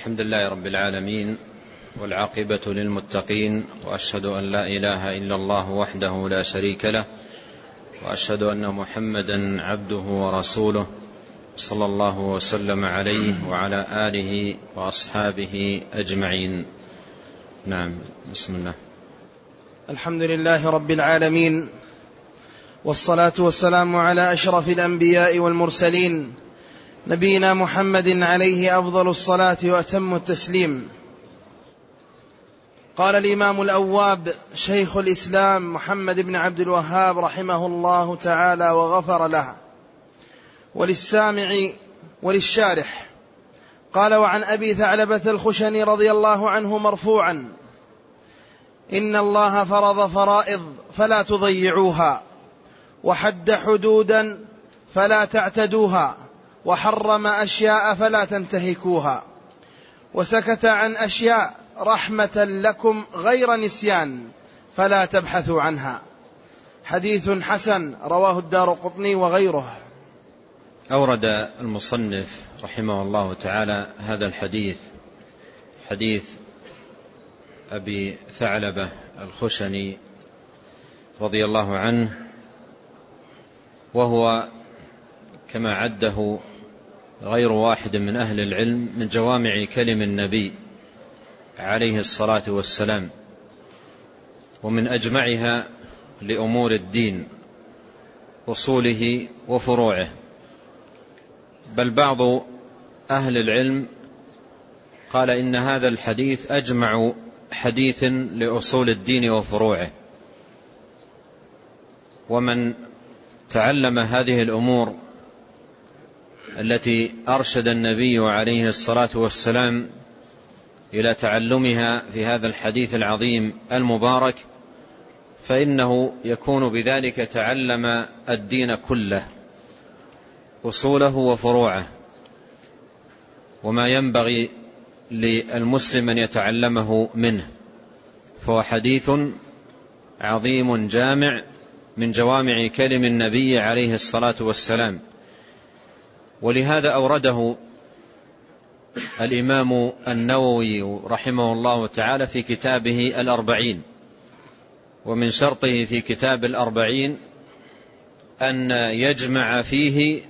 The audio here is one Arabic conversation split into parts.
الحمد لله رب العالمين والعاقبة للمتقين وأشهد أن لا إله إلا الله وحده لا شريك له وأشهد أن محمدا عبده ورسوله صلى الله وسلم عليه وعلى آله وأصحابه أجمعين. نعم بسم الله. الحمد لله رب العالمين والصلاة والسلام على أشرف الأنبياء والمرسلين نبينا محمد عليه أفضل الصلاة وأتم التسليم. قال الإمام الأواب شيخ الإسلام محمد بن عبد الوهاب رحمه الله تعالى وغفر له. وللسامع وللشارح. قال وعن أبي ثعلبة الخشني رضي الله عنه مرفوعا إن الله فرض فرائض فلا تضيعوها وحد حدودا فلا تعتدوها وحرم أشياء فلا تنتهكوها. وسكت عن أشياء رحمة لكم غير نسيان فلا تبحثوا عنها. حديث حسن رواه الدار قطني وغيره. أورد المصنف رحمه الله تعالى هذا الحديث حديث أبي ثعلبة الخشني رضي الله عنه وهو كما عده غير واحد من أهل العلم من جوامع كلم النبي عليه الصلاة والسلام ومن أجمعها لأمور الدين أصوله وفروعه. بل بعض أهل العلم قال إن هذا الحديث أجمع حديث لأصول الدين وفروعه. ومن تعلم هذه الأمور التي أرشد النبي عليه الصلاة والسلام إلى تعلمها في هذا الحديث العظيم المبارك فإنه يكون بذلك تعلم الدين كله أصوله وفروعه وما ينبغي للمسلم أن يتعلمه منه فهو حديث عظيم جامع من جوامع كلم النبي عليه الصلاة والسلام. ولهذا أورده الإمام النووي رحمه الله تعالى في كتابه الأربعين ومن شرطه في كتاب الأربعين أن يجمع فيه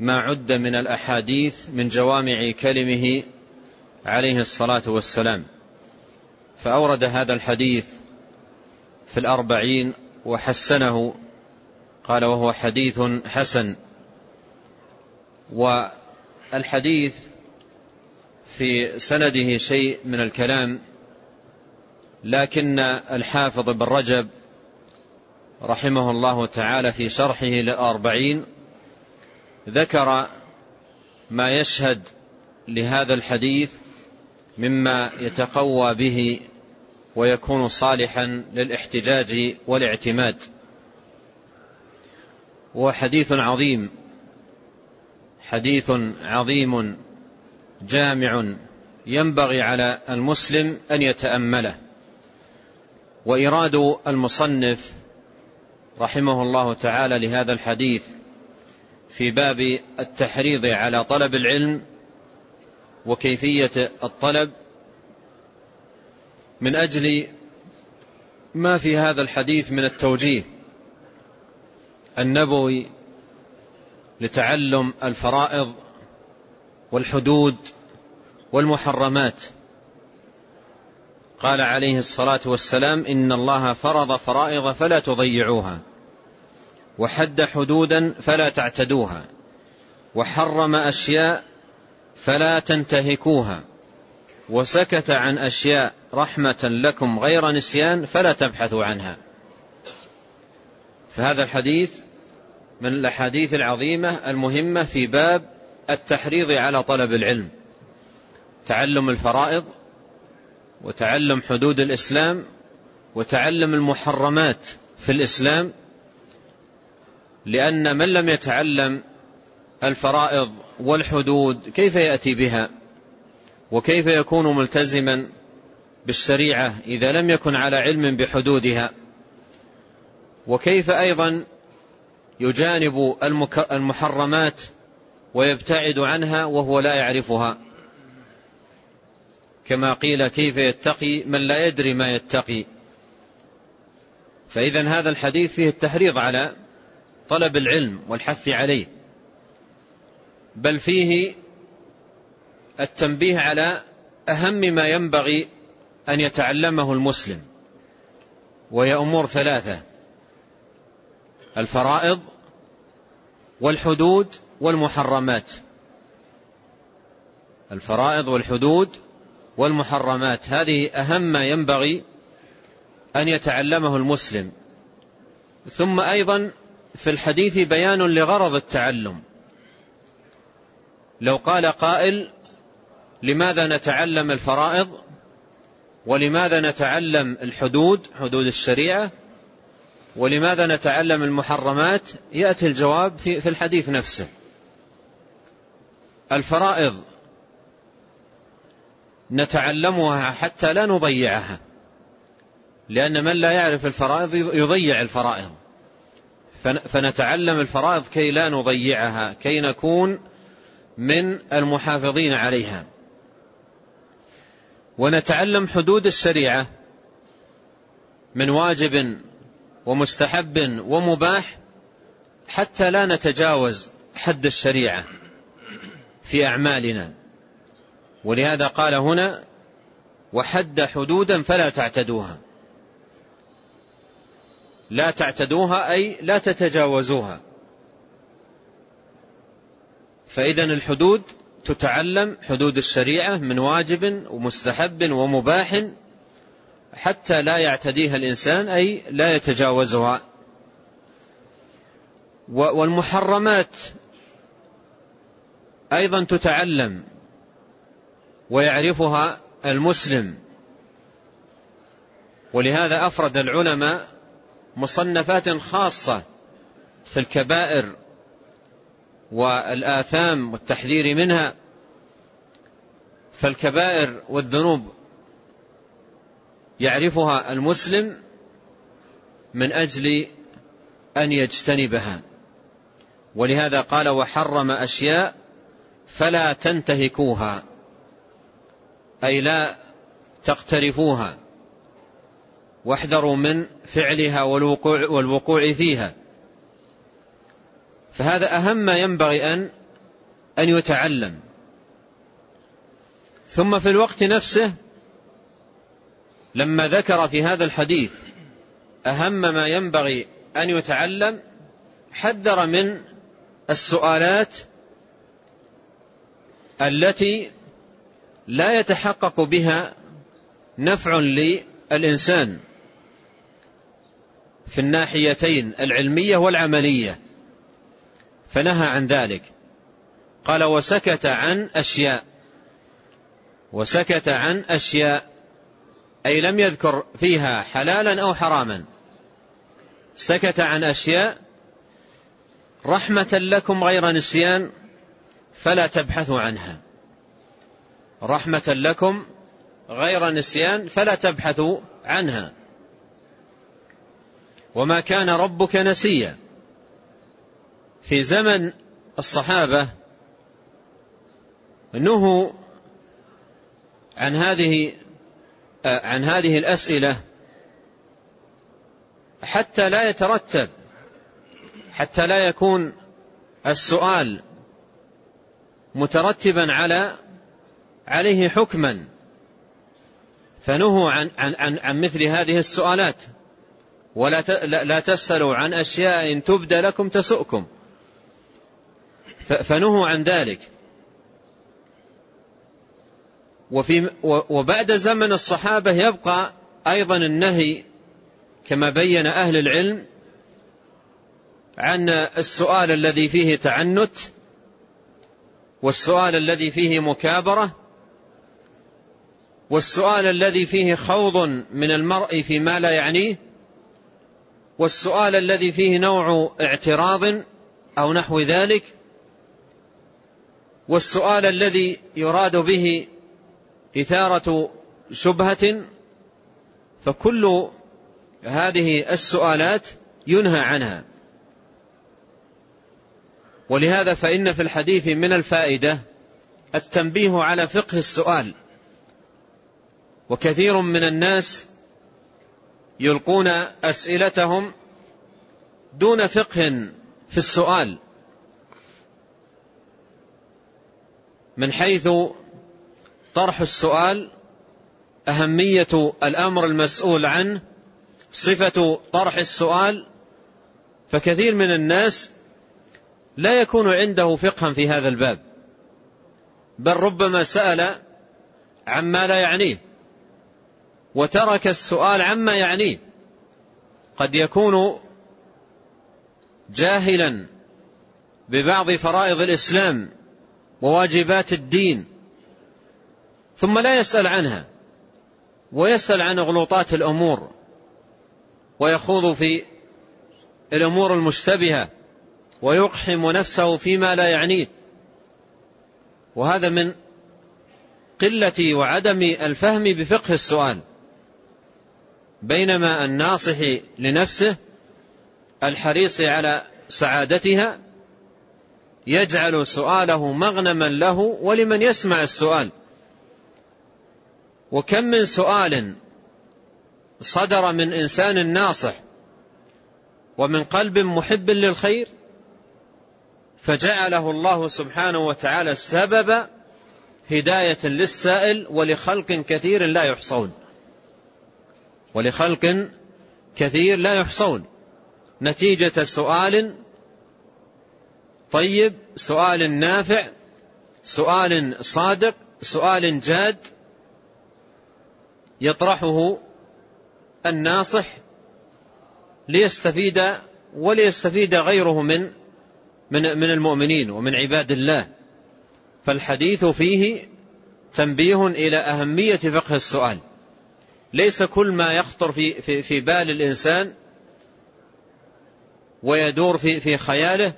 ما عد من الأحاديث من جوامع كلمه عليه الصلاة والسلام. فأورد هذا الحديث في الأربعين وحسنه قال وهو حديث حسن. والحديث في سنده شيء من الكلام لكن الحافظ بن رجب رحمه الله تعالى في شرحه للأربعين ذكر ما يشهد لهذا الحديث مما يتقوى به ويكون صالحا للاحتجاج والاعتماد. وحديث عظيم. حديث عظيم جامع ينبغي على المسلم أن يتأمله. وإراد المصنف رحمه الله تعالى لهذا الحديث في باب التحريض على طلب العلم وكيفية الطلب من أجل ما في هذا الحديث من التوجيه النبوي لتعلم الفرائض والحدود والمحرمات. قال عليه الصلاة والسلام إن الله فرض فرائض فلا تضيعوها وحد حدودا فلا تعتدوها وحرم أشياء فلا تنتهكوها وسكت عن أشياء رحمة لكم غير نسيان فلا تبحثوا عنها. فهذا الحديث من الأحاديث العظيمة المهمة في باب التحريض على طلب العلم. تعلم الفرائض وتعلم حدود الإسلام وتعلم المحرمات في الإسلام لأن من لم يتعلم الفرائض والحدود كيف يأتي بها؟ وكيف يكون ملتزما بالشريعة إذا لم يكن على علم بحدودها؟ وكيف أيضا يجانب المحرمات ويبتعد عنها وهو لا يعرفها. كما قيل كيف يتقي من لا يدري ما يتقي. فإذا هذا الحديث فيه التحريض على طلب العلم والحث عليه. بل فيه التنبيه على أهم ما ينبغي أن يتعلمه المسلم وهي أمور ثلاثة. الفرائض والحدود والمحرمات. الفرائض والحدود والمحرمات. هذه أهم ما ينبغي أن يتعلمه المسلم. ثم أيضا في الحديث بيان لغرض التعلم. لو قال قائل لماذا نتعلم الفرائض ولماذا نتعلم الحدود حدود الشريعة؟ ولماذا نتعلم المحرمات؟ يأتي الجواب في الحديث نفسه. الفرائض نتعلمها حتى لا نضيعها لأن من لا يعرف الفرائض يضيع الفرائض. فنتعلم الفرائض كي لا نضيعها كي نكون من المحافظين عليها. ونتعلم حدود الشريعة من واجب ومستحب ومباح حتى لا نتجاوز حد الشريعة في أعمالنا. ولهذا قال هنا وحد حدودا فلا تعتدوها. لا تعتدوها أي لا تتجاوزوها. فإذا الحدود تتعلم حدود الشريعة من واجب ومستحب ومباح حتى لا يعتديها الإنسان أي لا يتجاوزها. والمحرمات أيضا تتعلم ويعرفها المسلم. ولهذا أفرد العلماء مصنفات خاصة في الكبائر والآثام والتحذير منها فالكبائر والذنوب يعرفها المسلم من أجل أن يجتنبها. ولهذا قال وحرم أشياء فلا تنتهكوها أي لا تقترفوها واحذروا من فعلها والوقوع, والوقوع فيها. فهذا أهم ما ينبغي أن أن يتعلم. ثم في الوقت نفسه لما ذكر في هذا الحديث أهم ما ينبغي أن يتعلم حذر من السؤالات التي لا يتحقق بها نفع للإنسان في الناحيتين العلمية والعملية. فنهى عن ذلك. قال وسكت عن أشياء وسكت عن أشياء أي لم يذكر فيها حلالا أو حراما. سكت عن أشياء رحمة لكم غير نسيان فلا تبحثوا عنها. رحمة لكم غير نسيان فلا تبحثوا عنها. وما كان ربك نسيا. في زمن الصحابة نهوا عن هذه عن هذه الأسئلة حتى لا يترتب حتى لا يكون السؤال مترتبا على عليه حكما. فنهوا عن عن عن, عن مثل هذه السؤالات. ولا لا تسألوا عن أشياء تبدى لكم تسؤكم. فنهوا عن ذلك. وفي وبعد زمن الصحابة يبقى أيضا النهي كما بين أهل العلم عن السؤال الذي فيه تعنت والسؤال الذي فيه مكابرة والسؤال الذي فيه خوض من المرء فيما لا يعنيه والسؤال الذي فيه نوع اعتراض أو نحو ذلك والسؤال الذي يراد به إثارة شبهة فكل هذه السؤالات ينهى عنها. ولهذا فإن في الحديث من الفائدة التنبيه على فقه السؤال. وكثير من الناس يلقون أسئلتهم دون فقه في السؤال. من حيث طرح السؤال أهمية الأمر المسؤول عنه صفة طرح السؤال فكثير من الناس لا يكون عنده فقها في هذا الباب بل ربما سأل عما لا يعنيه وترك السؤال عما يعنيه قد يكون جاهلا ببعض فرائض الإسلام وواجبات الدين ثم لا يسأل عنها ويسأل عن غلوطات الأمور ويخوض في الأمور المشتبهة ويقحم نفسه فيما لا يعنيه. وهذا من قلة وعدم الفهم بفقه السؤال. بينما الناصح لنفسه الحريص على سعادتها يجعل سؤاله مغنما له ولمن يسمع السؤال. وكم من سؤال صدر من إنسان ناصح ومن قلب محب للخير فجعله الله سبحانه وتعالى سبب هداية للسائل ولخلق كثير لا يحصون. ولخلق كثير لا يحصون. نتيجة سؤال طيب سؤال نافع سؤال صادق سؤال جاد يطرحه الناصح ليستفيد وليستفيد غيره من من من المؤمنين ومن عباد الله. فالحديث فيه تنبيه إلى أهمية فقه السؤال. ليس كل ما يخطر في في, في بال الإنسان ويدور في في خياله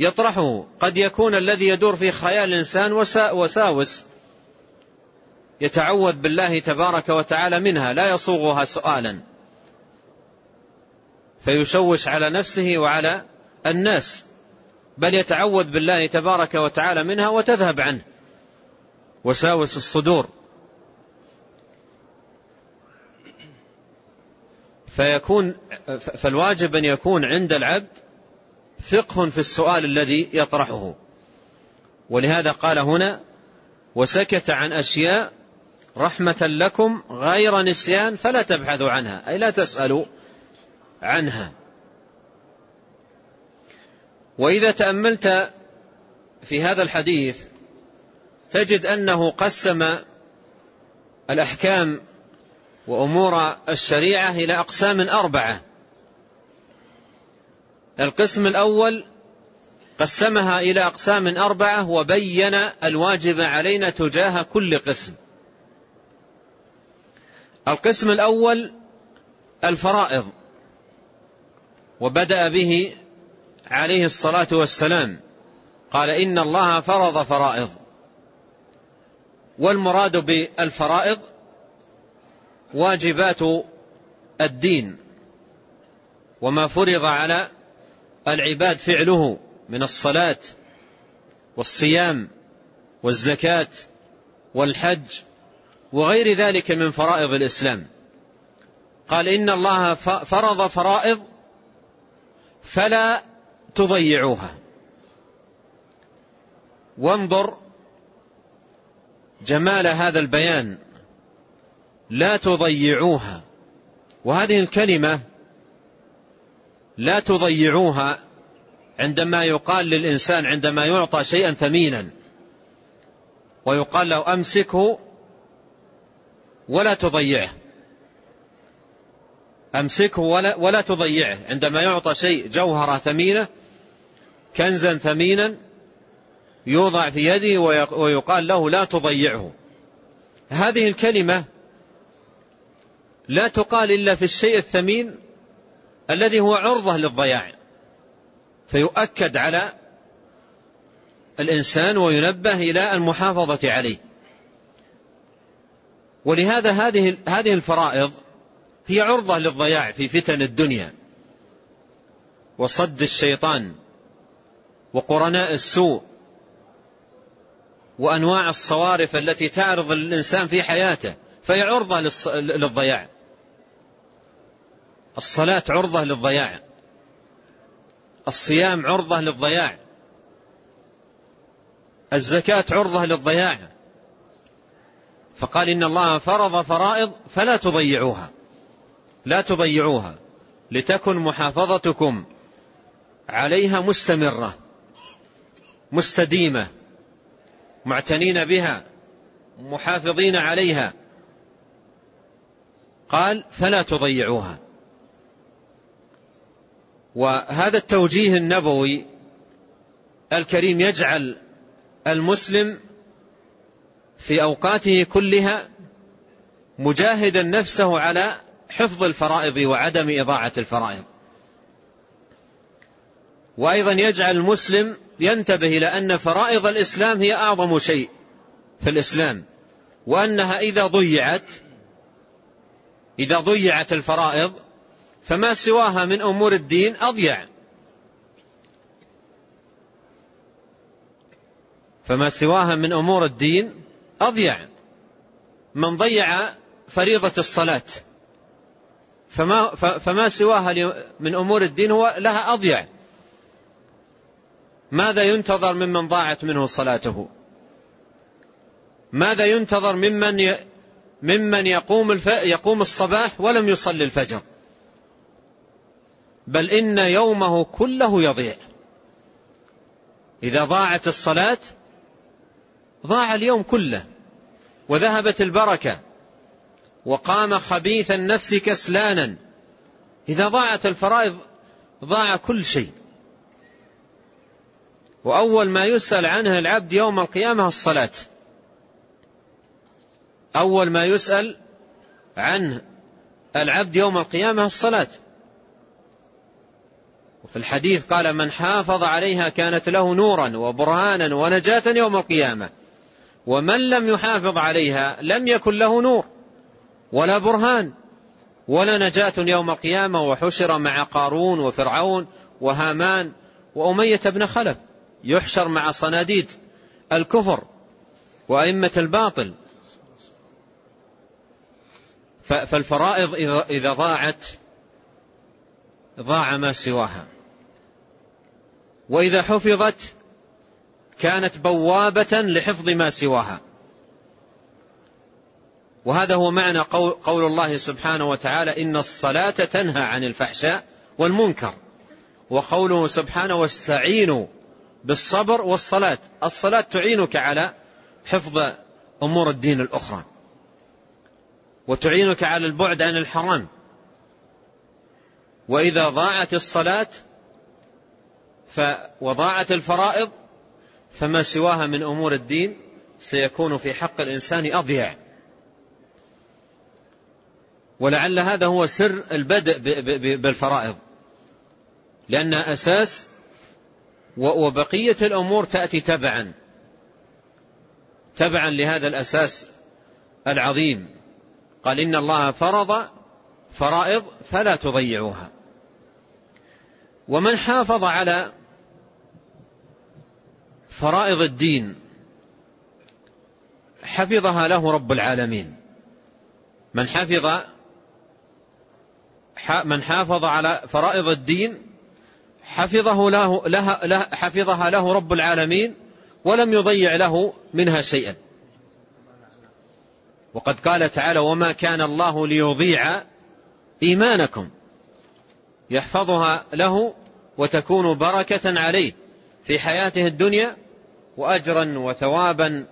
يطرحه. قد يكون الذي يدور في خيال الإنسان وساوس يتعوذ بالله تبارك وتعالى منها لا يصوغها سؤالا. فيشوش على نفسه وعلى الناس. بل يتعوذ بالله تبارك وتعالى منها وتذهب عنه. وساوس الصدور. فيكون فالواجب أن يكون عند العبد فقه في السؤال الذي يطرحه. ولهذا قال هنا وسكت عن أشياء رحمة لكم غير نسيان فلا تبحثوا عنها. أي لا تسألوا عنها. وإذا تأملت في هذا الحديث تجد أنه قسم الأحكام وأمور الشريعة إلى أقسام أربعة. القسم الأول قسمها إلى أقسام أربعة وبين الواجب علينا تجاه كل قسم. القسم الأول الفرائض وبدأ به عليه الصلاة والسلام قال إن الله فرض فرائض والمراد بالفرائض واجبات الدين وما فرض على العباد فعله من الصلاة والصيام والزكاة والحج وغير ذلك من فرائض الإسلام. قال إن الله فرض فرائض فلا تضيعوها. وانظر جمال هذا البيان. لا تضيعوها. وهذه الكلمة لا تضيعوها عندما يقال للإنسان عندما يعطى شيئا ثمينا ويقال له أمسكه ولا تضيعه. أمسكه ولا, ولا تضيعه. عندما يعطى شيء جوهرة ثمينة كنزا ثمينا يوضع في يده ويقال له لا تضيعه. هذه الكلمة لا تقال إلا في الشيء الثمين الذي هو عرضة للضياع. فيؤكد على الإنسان وينبه إلى المحافظة عليه. ولهذا هذه هذه الفرائض هي عرضة للضياع في فتن الدنيا وصد الشيطان وقرناء السوء وأنواع الصوارف التي تعرض الإنسان في حياته فهي عرضة للضياع. الصلاة عرضة للضياع. الصيام عرضة للضياع. الزكاة عرضة للضياع. فقال إن الله فرض فرائض فلا تضيعوها. لا تضيعوها. لتكن محافظتكم عليها مستمرة مستديمة معتنين بها محافظين عليها. قال فلا تضيعوها. وهذا التوجيه النبوي الكريم يجعل المسلم في أوقاته كلها مجاهدا نفسه على حفظ الفرائض وعدم إضاعة الفرائض. وأيضا يجعل المسلم ينتبه إلى أن فرائض الإسلام هي أعظم شيء في الإسلام وأنها إذا ضيعت إذا ضيعت الفرائض فما سواها من أمور الدين أضيع. فما سواها من أمور الدين أضيع من ضيع فريضة الصلاة. فما فما سواها من أمور الدين هو لها أضيع. ماذا ينتظر ممن ضاعت منه صلاته؟ ماذا ينتظر ممن ممن يقوم الف... يقوم الصباح ولم يصلي الفجر؟ بل إن يومه كله يضيع. إذا ضاعت الصلاة ضاع اليوم كله. وذهبت البركة. وقام خبيث النفس كسلانا. إذا ضاعت الفرائض ضاع كل شيء. وأول ما يسأل عنه العبد يوم القيامة الصلاة. أول ما يسأل عنه العبد يوم القيامة الصلاة. وفي الحديث قال من حافظ عليها كانت له نورا وبرهانا ونجاة يوم القيامة. ومن لم يحافظ عليها لم يكن له نور ولا برهان ولا نجاة يوم القيامة وحشر مع قارون وفرعون وهامان وأمية بن خلف يحشر مع صناديد الكفر وأئمة الباطل. فالفرائض إذا ضاعت ضاع ما سواها. وإذا حفظت كانت بوابة لحفظ ما سواها. وهذا هو معنى قول الله سبحانه وتعالى إن الصلاة تنهى عن الفحشاء والمنكر. وقوله سبحانه واستعينوا بالصبر والصلاة. الصلاة تعينك على حفظ أمور الدين الأخرى. وتعينك على البعد عن الحرام. وإذا ضاعت الصلاة وضاعت الفرائض فما سواها من أمور الدين سيكون في حق الإنسان أضيع. ولعل هذا هو سر البدء بالفرائض. لأن أساس وبقية الأمور تأتي تبعا. تبعا لهذا الأساس العظيم. قال إن الله فرض فرائض فلا تضيعوها. ومن حافظ على فرائض الدين حفظها له رب العالمين. من حفظ من حافظ على فرائض الدين حفظه له لها حفظها له رب العالمين ولم يضيع له منها شيئا. وقد قال تعالى وما كان الله ليضيع إيمانكم. يحفظها له وتكون بركة عليه في حياته الدنيا وأجرا وثوابا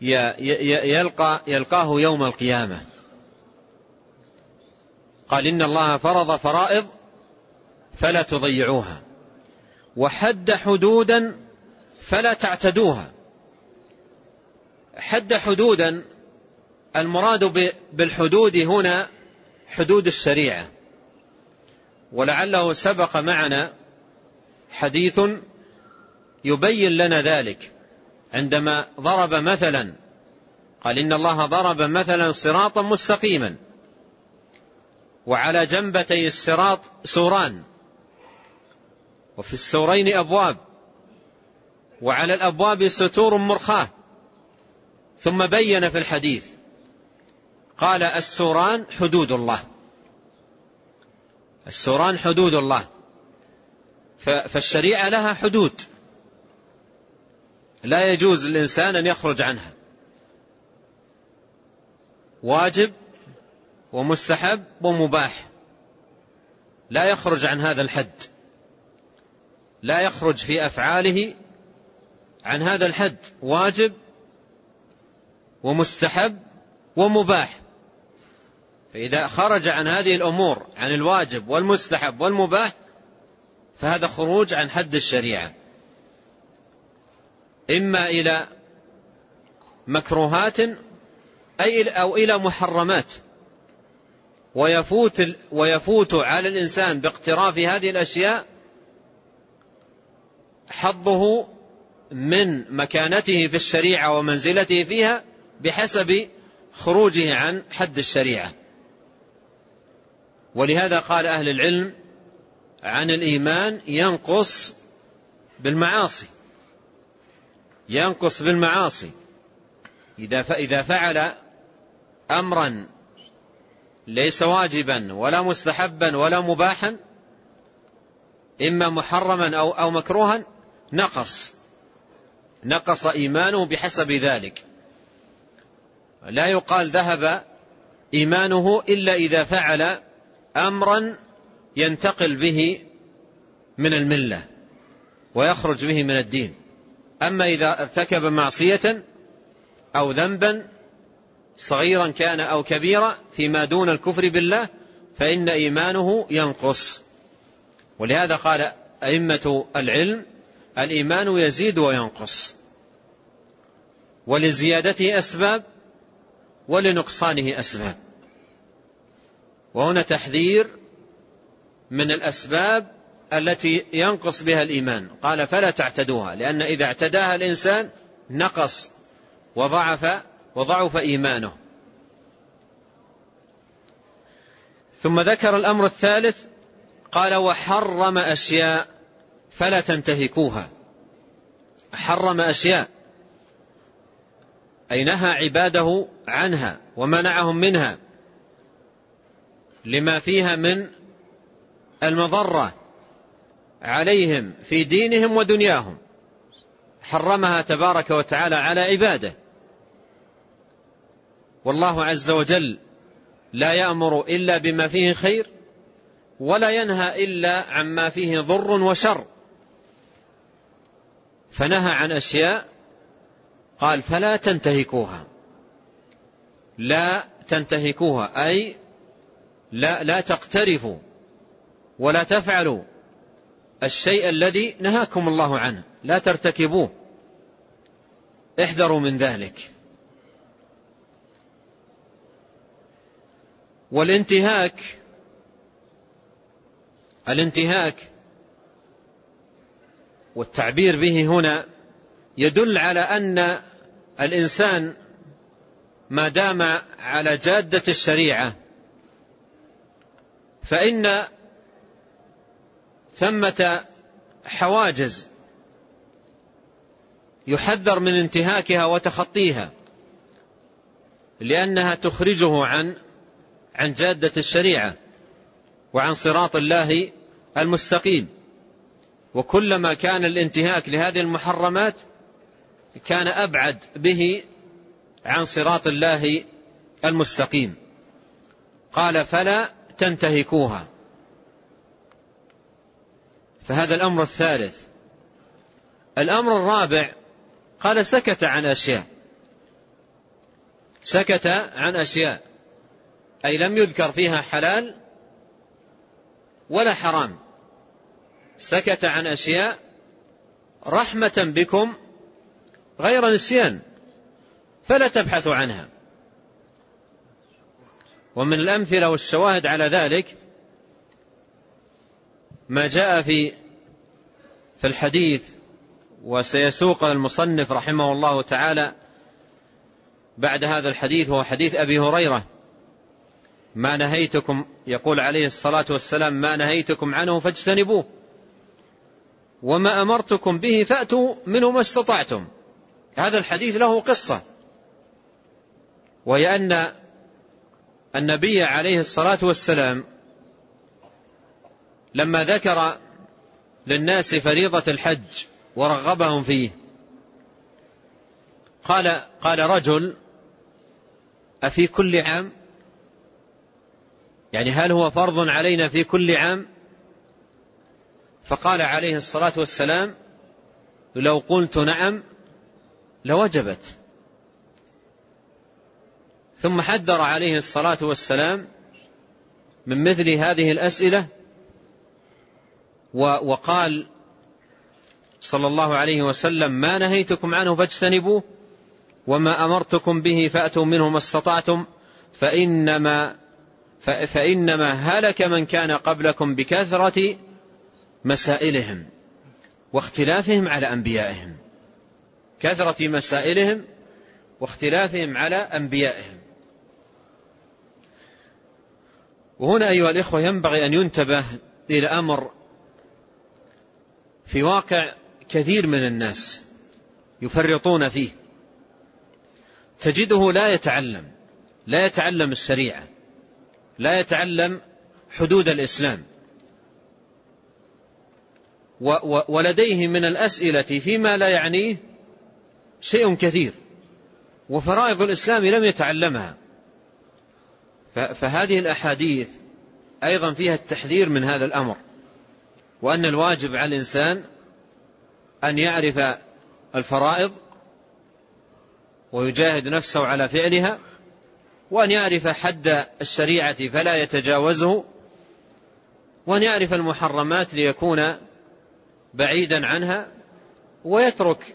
يلقى يلقاه يوم القيامة. قال إن الله فرض فرائض فلا تضيعوها وحد حدودا فلا تعتدوها. حد حدودا المراد بالحدود هنا حدود الشريعة. ولعله سبق معنا حديث يبين لنا ذلك. عندما ضرب مثلا قال إن الله ضرب مثلا صراطا مستقيما وعلى جنبتي الصراط سوران وفي السورين أبواب وعلى الأبواب ستور مرخاة. ثم بين في الحديث قال السوران حدود الله. السوران حدود الله فالشريعة لها حدود. لا يجوز للإنسان أن يخرج عنها. واجب ومستحب ومباح. لا يخرج عن هذا الحد. لا يخرج في أفعاله عن هذا الحد. واجب ومستحب ومباح. فإذا خرج عن هذه الأمور عن الواجب والمستحب والمباح فهذا خروج عن حد الشريعة. إما إلى مكروهات أي أو إلى محرمات. ويفوت ويفوت على الإنسان باقتراف هذه الأشياء حظه من مكانته في الشريعة ومنزلته فيها بحسب خروجه عن حد الشريعة. ولهذا قال أهل العلم عن الإيمان ينقص بالمعاصي. ينقص بالمعاصي. إذا إذا فعل أمرا ليس واجبا ولا مستحبا ولا مباحا إما محرما أو أو مكروها نقص. نقص إيمانه بحسب ذلك. لا يقال ذهب إيمانه إلا إذا فعل أمرا ينتقل به من الملة ويخرج به من الدين. أما إذا ارتكب معصية أو ذنبا صغيرا كان أو كبيرا فيما دون الكفر بالله فإن إيمانه ينقص. ولهذا قال أئمة العلم الإيمان يزيد وينقص. ولزيادته أسباب ولنقصانه أسباب. وهنا تحذير من الأسباب التي ينقص بها الإيمان. قال فلا تعتدوها لأن إذا اعتداها الإنسان نقص وضعف وضعف إيمانه. ثم ذكر الأمر الثالث قال وحرم أشياء فلا تنتهكوها. حرم أشياء أي نهى عباده عنها ومنعهم منها لما فيها من المضرة. عليهم في دينهم ودنياهم. حرمها تبارك وتعالى على عباده. والله عز وجل لا يأمر إلا بما فيه خير ولا ينهى إلا عما فيه ضر وشر. فنهى عن أشياء قال فلا تنتهكوها. لا تنتهكوها أي لا, لا تقترفوا ولا تفعلوا. الشيء الذي نهاكم الله عنه. لا ترتكبوه. احذروا من ذلك. والانتهاك الانتهاك والتعبير به هنا يدل على أن الإنسان ما دام على جادة الشريعة فإن ثمة حواجز يحذر من انتهاكها وتخطيها لأنها تخرجه عن عن جادة الشريعة وعن صراط الله المستقيم. وكلما كان الانتهاك لهذه المحرمات كان أبعد به عن صراط الله المستقيم. قال فلا تنتهكوها. فهذا الأمر الثالث. الأمر الرابع قال سكت عن أشياء. سكت عن أشياء. أي لم يذكر فيها حلال ولا حرام. سكت عن أشياء رحمة بكم غير نسيان فلا تبحثوا عنها. ومن الأمثلة والشواهد على ذلك ما جاء في في الحديث وسيسوق المصنف رحمه الله تعالى بعد هذا الحديث هو حديث أبي هريرة. ما نهيتكم يقول عليه الصلاة والسلام ما نهيتكم عنه فاجتنبوه وما أمرتكم به فأتوا منه ما استطعتم. هذا الحديث له قصة وهي أن النبي عليه الصلاة والسلام لما ذكر للناس فريضة الحج ورغبهم فيه قال قال رجل أفي كل عام؟ يعني هل هو فرض علينا في كل عام؟ فقال عليه الصلاة والسلام لو قلت نعم لوجبت. ثم حذر عليه الصلاة والسلام من مثل هذه الأسئلة وقال صلى الله عليه وسلم ما نهيتكم عنه فاجتنبوه وما أمرتكم به فأتوا منه ما استطعتم فإنما فإنما هلك من كان قبلكم بكثرة مسائلهم واختلافهم على أنبيائهم. كثرة مسائلهم واختلافهم على أنبيائهم. وهنا أيها الإخوة ينبغي أن ينتبه إلى أمر في واقع كثير من الناس يفرطون فيه. تجده لا يتعلم لا يتعلم الشريعة لا يتعلم حدود الإسلام. ولديه من الأسئلة فيما لا يعنيه شيء كثير وفرائض الإسلام لم يتعلمها. فهذه الأحاديث أيضا فيها التحذير من هذا الأمر. وأن الواجب على الإنسان أن يعرف الفرائض ويجاهد نفسه على فعلها وأن يعرف حد الشريعة فلا يتجاوزه وأن يعرف المحرمات ليكون بعيدا عنها ويترك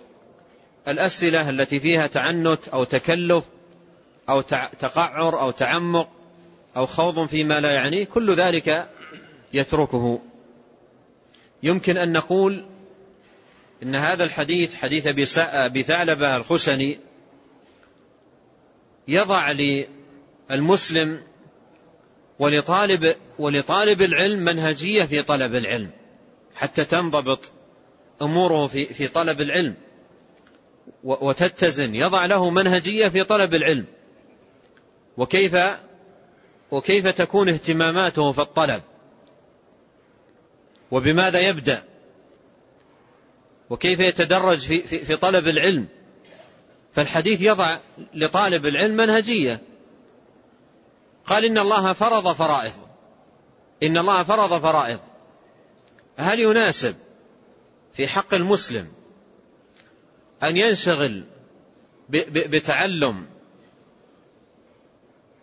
الأسئلة التي فيها تعنت أو تكلف أو تقعر أو تعمق أو خوض فيما لا يعنيه كل ذلك يتركه. يمكن أن نقول إن هذا الحديث حديث أبي ثعلبة الخشني يضع للمسلم ولطالب ولطالب العلم منهجية في طلب العلم حتى تنضبط أموره في في طلب العلم وتتزن. يضع له منهجية في طلب العلم. وكيف وكيف تكون اهتماماته في الطلب؟ وبماذا يبدأ؟ وكيف يتدرج في, في, في طلب العلم؟ فالحديث يضع لطالب العلم منهجية. قال إن الله فرض فرائض. إن الله فرض فرائض. هل يناسب في حق المسلم أن ينشغل بتعلم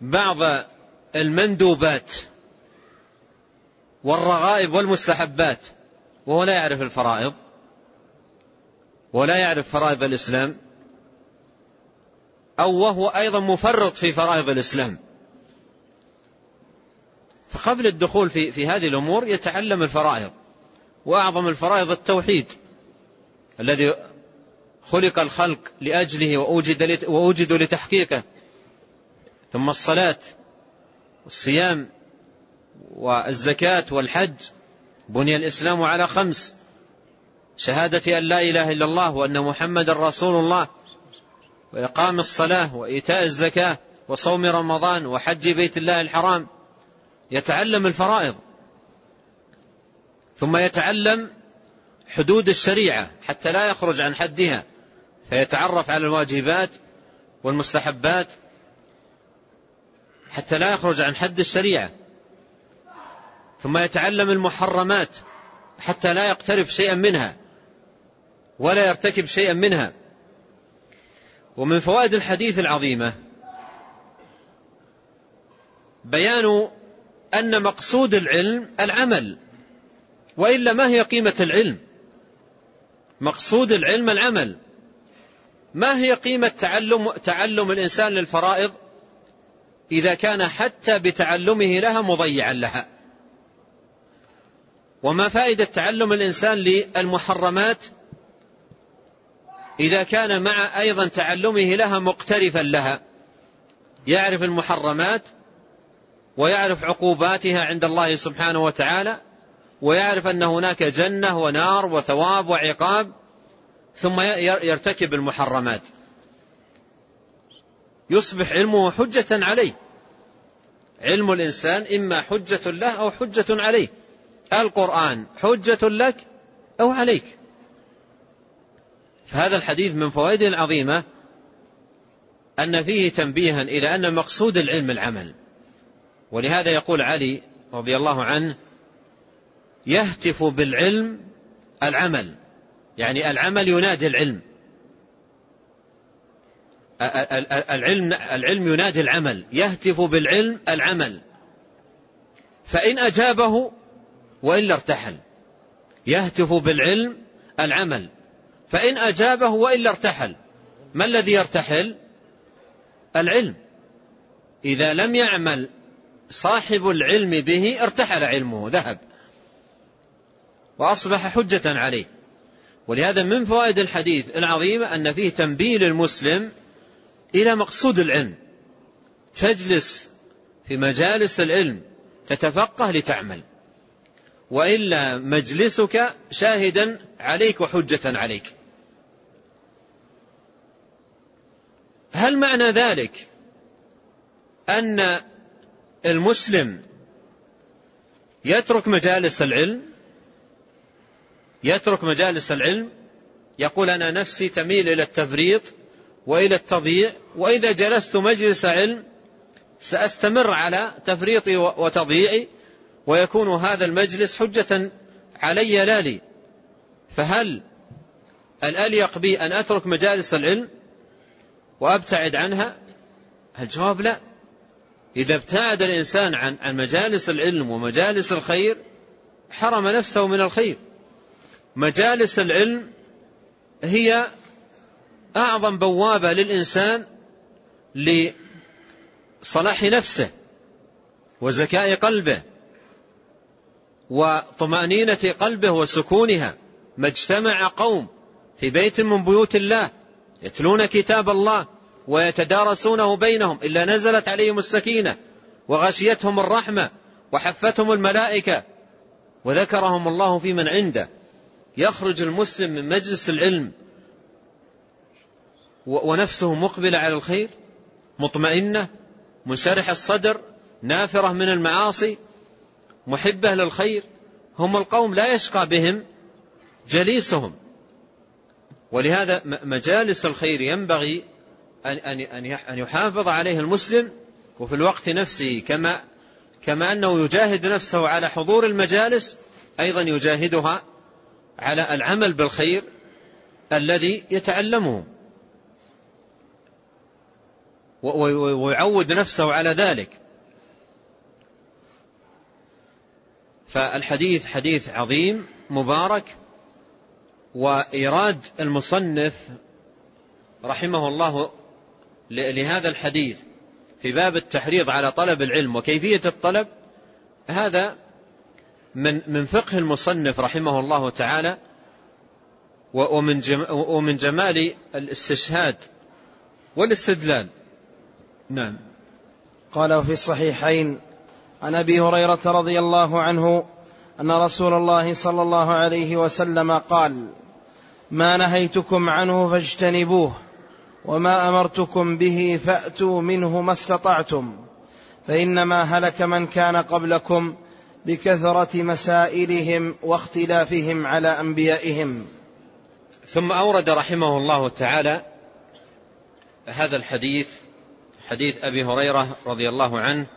بعض المندوبات والرغائب والمستحبات وهو لا يعرف الفرائض ولا يعرف فرائض الإسلام أو وهو أيضا مفرط في فرائض الإسلام. فقبل الدخول في, في هذه الأمور يتعلم الفرائض وأعظم الفرائض التوحيد الذي خلق الخلق لأجله وأوجد وأوجدوا لتحقيقه ثم الصلاة والصيام والزكاة والحج بني الإسلام على خمس. شهادة أن لا إله إلا الله وأن محمد رسول الله وإقام الصلاة وإيتاء الزكاة وصوم رمضان وحج بيت الله الحرام. يتعلم الفرائض. ثم يتعلم حدود الشريعة حتى لا يخرج عن حدها. فيتعرف على الواجبات والمستحبات حتى لا يخرج عن حد الشريعة. ثم يتعلم المحرمات حتى لا يقترف شيئا منها ولا يرتكب شيئا منها. ومن فوائد الحديث العظيمة بيان أن مقصود العلم العمل وإلا ما هي قيمة العلم؟ مقصود العلم العمل. ما هي قيمة تعلم, تعلم الإنسان للفرائض؟ إذا كان حتى بتعلمه لها مضيعا لها. وما فائدة تعلم الإنسان للمحرمات إذا كان مع أيضا تعلمه لها مقترفا لها. يعرف المحرمات ويعرف عقوباتها عند الله سبحانه وتعالى ويعرف أن هناك جنة ونار وثواب وعقاب ثم يرتكب المحرمات. يصبح علمه حجة عليه. علم الإنسان إما حجة له أو حجة عليه. القرآن حجة لك أو عليك. فهذا الحديث من فوائده العظيمة أن فيه تنبيها إلى أن مقصود العلم العمل. ولهذا يقول علي رضي الله عنه يهتف بالعلم العمل. يعني العمل ينادي العلم. العلم العلم ينادي العمل. يهتف بالعلم العمل. فإن أجابه وإلا ارتحل. يهتف بالعلم العمل. فإن أجابه وإلا ارتحل. ما الذي يرتحل؟ العلم. إذا لم يعمل صاحب العلم به ارتحل علمه ذهب. وأصبح حجة عليه. ولهذا من فوائد الحديث العظيمة أن فيه تنبيه للمسلم إلى مقصود العلم. تجلس في مجالس العلم تتفقه لتعمل. وإلا مجلسك شاهدا عليك وحجة عليك. هل معنى ذلك أن المسلم يترك مجالس العلم؟ يترك مجالس العلم؟ يقول أنا نفسي تميل إلى التفريط وإلى التضييع وإذا جلست مجلس علم سأستمر على تفريطي وتضييعي ويكون هذا المجلس حجة علي لا لي. فهل الأليق بي أن أترك مجالس العلم وأبتعد عنها؟ الجواب لا. إذا ابتعد الإنسان عن مجالس العلم ومجالس الخير حرم نفسه من الخير. مجالس العلم هي أعظم بوابة للإنسان لصلاح نفسه وزكاء قلبه. وطمأنينة قلبه وسكونها ما اجتمع قوم في بيت من بيوت الله يتلون كتاب الله ويتدارسونه بينهم إلا نزلت عليهم السكينة وغشيتهم الرحمة وحفتهم الملائكة وذكرهم الله في من عنده. يخرج المسلم من مجلس العلم ونفسه مقبلة على الخير مطمئنة منشرح الصدر نافرة من المعاصي محبة للخير هم القوم لا يشقى بهم جليسهم. ولهذا مجالس الخير ينبغي أن يحافظ عليه المسلم وفي الوقت نفسه كما كما أنه يجاهد نفسه على حضور المجالس أيضا يجاهدها على العمل بالخير الذي يتعلمه. ويعود نفسه على ذلك. فالحديث حديث عظيم مبارك وإيراد المصنف رحمه الله لهذا الحديث في باب التحريض على طلب العلم وكيفية الطلب. هذا من من فقه المصنف رحمه الله تعالى ومن ومن جمال الاستشهاد والاستدلال. نعم. قال في الصحيحين عن أبي هريرة رضي الله عنه أن رسول الله صلى الله عليه وسلم قال ما نهيتكم عنه فاجتنبوه وما أمرتكم به فأتوا منه ما استطعتم فإنما هلك من كان قبلكم بكثرة مسائلهم واختلافهم على أنبيائهم. ثم أورد رحمه الله تعالى هذا الحديث حديث أبي هريرة رضي الله عنه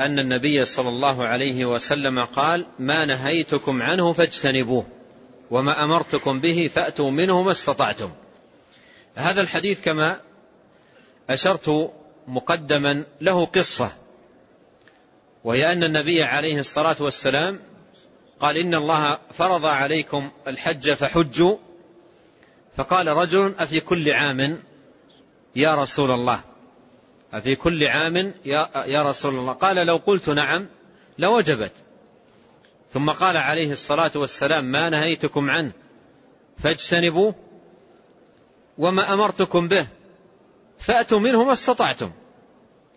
أن النبي صلى الله عليه وسلم قال ما نهيتكم عنه فاجتنبوه وما أمرتكم به فأتوا منه ما استطعتم. هذا الحديث كما أشرت مقدما له قصة وهي أن النبي عليه الصلاة والسلام قال إن الله فرض عليكم الحج فحجوا. فقال رجل أفي كل عام يا رسول الله؟ أفي كل عام يا رسول الله. قال لو قلت نعم لوجبت. ثم قال عليه الصلاة والسلام ما نهيتكم عنه فاجتنبوه وما أمرتكم به فأتوا منه ما استطعتم.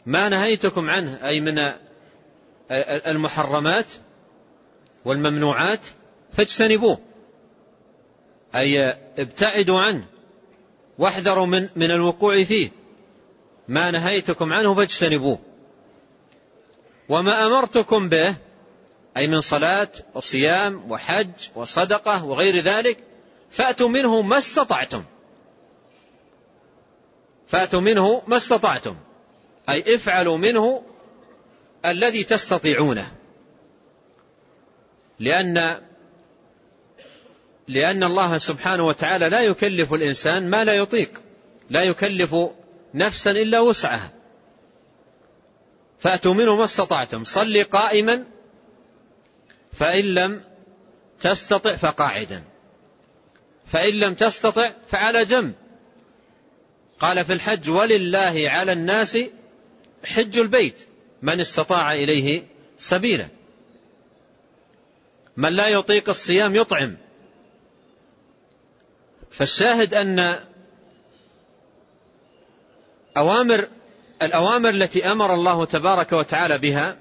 ما نهيتكم عنه أي من المحرمات والممنوعات فاجتنبوه. أي ابتعدوا عنه واحذروا من, من الوقوع فيه. ما نهيتكم عنه فاجتنبوه. وما أمرتكم به أي من صلاة وصيام وحج وصدقة وغير ذلك فأتوا منه ما استطعتم. فأتوا منه ما استطعتم. أي افعلوا منه الذي تستطيعونه. لأن لأن الله سبحانه وتعالى لا يكلف الإنسان ما لا يطيق. لا يكلف نفسا إلا وسعها. فأتوا منه ما استطعتم. صل قائما فإن لم تستطع فقاعدا. فإن لم تستطع فعلى جنب. قال في الحج ولله على الناس حج البيت. من استطاع إليه سبيلا. من لا يطيق الصيام يطعم. فالشاهد أن أوامر الأوامر التي أمر الله تبارك وتعالى بها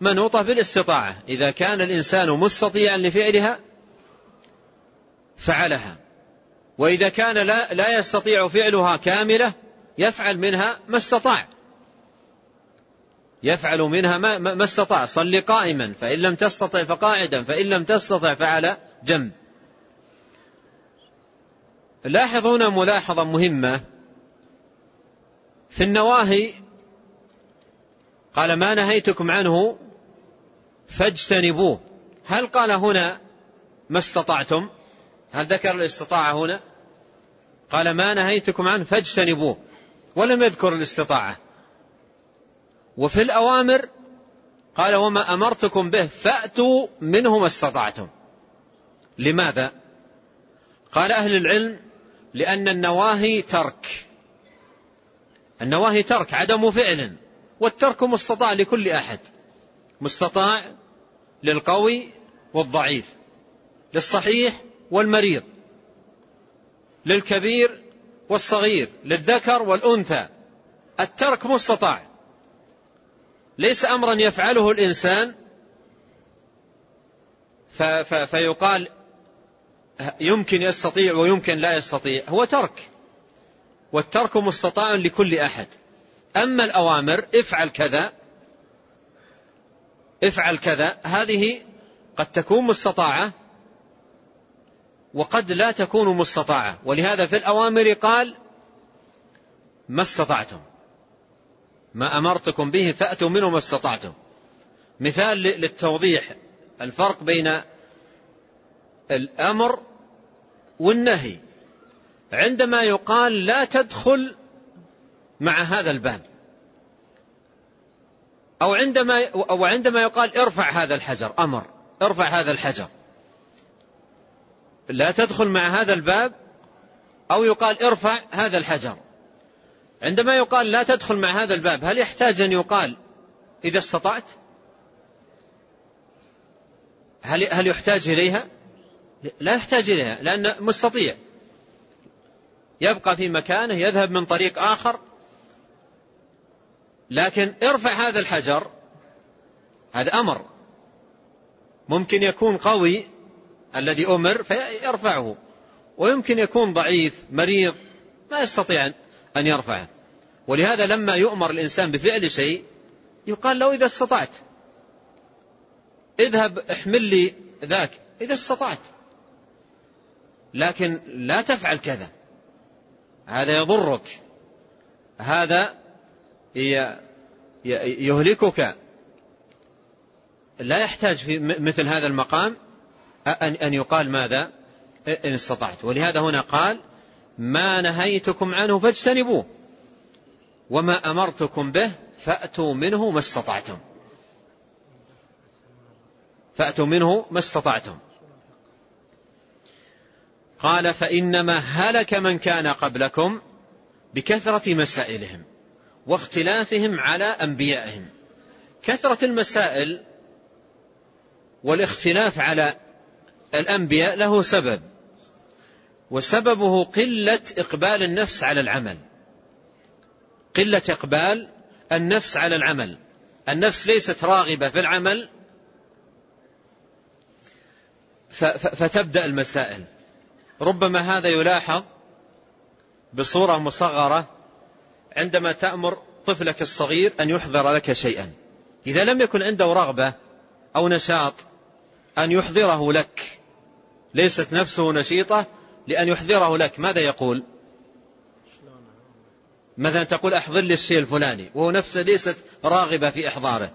منوطة بالاستطاعة. إذا كان الإنسان مستطيعا لفعلها فعلها. وإذا كان لا, لا يستطيع فعلها كاملة يفعل منها ما استطاع. يفعل منها ما, ما استطاع. صل قائما فإن لم تستطع فقاعدا فإن لم تستطع فعلى جنب. لاحظ هنا ملاحظة مهمة. في النواهي قال ما نهيتكم عنه فاجتنبوه. هل قال هنا ما استطعتم؟ هل ذكر الاستطاعة هنا؟ قال ما نهيتكم عنه فاجتنبوه. ولم يذكر الاستطاعة. وفي الأوامر قال وما أمرتكم به فأتوا منه ما استطعتم. لماذا؟ قال أهل العلم لأن النواهي ترك. النواهي ترك عدم فعل والترك مستطاع لكل أحد. مستطاع للقوي والضعيف للصحيح والمريض للكبير والصغير للذكر والأنثى. الترك مستطاع. ليس أمرا يفعله الإنسان فيقال يمكن يستطيع ويمكن لا يستطيع. هو ترك. والترك مستطاع لكل أحد. أما الأوامر افعل كذا افعل كذا هذه قد تكون مستطاعة وقد لا تكون مستطاعة. ولهذا في الأوامر قال ما استطعتم. ما أمرتكم به فأتوا منه ما استطعتم. مثال للتوضيح. الفرق بين الأمر والنهي. عندما يقال لا تدخل مع هذا الباب. أو عندما أو عندما يقال ارفع هذا الحجر أمر ارفع هذا الحجر. لا تدخل مع هذا الباب أو يقال ارفع هذا الحجر. عندما يقال لا تدخل مع هذا الباب هل يحتاج أن يقال إذا استطعت؟ هل هل يحتاج إليها؟ لا يحتاج إليها لأن مستطيع. يبقى في مكانه يذهب من طريق آخر. لكن ارفع هذا الحجر هذا أمر ممكن يكون قوي الذي أمر فيرفعه ويمكن يكون ضعيف مريض ما يستطيع أن يرفعه. ولهذا لما يؤمر الإنسان بفعل شيء يقال له إذا استطعت. اذهب احمل لي ذاك إذا استطعت. لكن لا تفعل كذا. هذا يضرك. هذا يهلكك. لا يحتاج في مثل هذا المقام أن يقال ماذا؟ إن استطعت. ولهذا هنا قال ما نهيتكم عنه فاجتنبوه. وما أمرتكم به فأتوا منه ما استطعتم. فأتوا منه ما استطعتم. قال فإنما هلك من كان قبلكم بكثرة مسائلهم واختلافهم على أنبيائهم. كثرة المسائل والاختلاف على الأنبياء له سبب وسببه قلة إقبال النفس على العمل. قلة إقبال النفس على العمل. النفس ليست راغبة في العمل فتبدأ المسائل. ربما هذا يلاحظ بصورة مصغرة عندما تأمر طفلك الصغير أن يحضر لك شيئا. إذا لم يكن عنده رغبة أو نشاط أن يحضره لك. ليست نفسه نشيطة لأن يحضره لك. ماذا يقول؟ مثلا تقول أحضر لي الشيء الفلاني وهو نفسه ليست راغبة في إحضاره.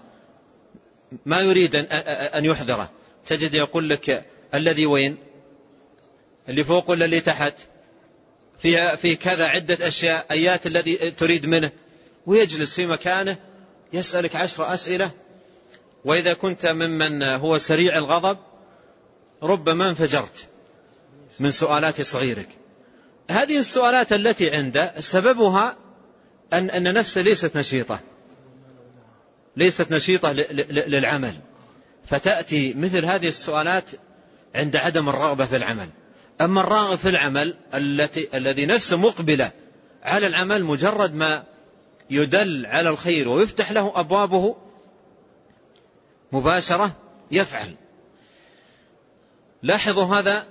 ما يريد أن يحضره. تجد يقول لك الذي وين؟ اللي فوق ولا اللي تحت؟ في في كذا عدة أشياء أيات الذي تريد منه. ويجلس في مكانه يسألك عشر أسئلة. وإذا كنت ممن هو سريع الغضب ربما انفجرت من سؤالات صغيرك. هذه السؤالات التي عنده سببها أن أن نفسه ليست نشيطة. ليست نشيطة للعمل. فتأتي مثل هذه السؤالات عند عدم الرغبة في العمل. أما الراغب في العمل التي الذي نفسه مقبلة على العمل مجرد ما يدل على الخير ويفتح له أبوابه مباشرة يفعل. لاحظوا هذا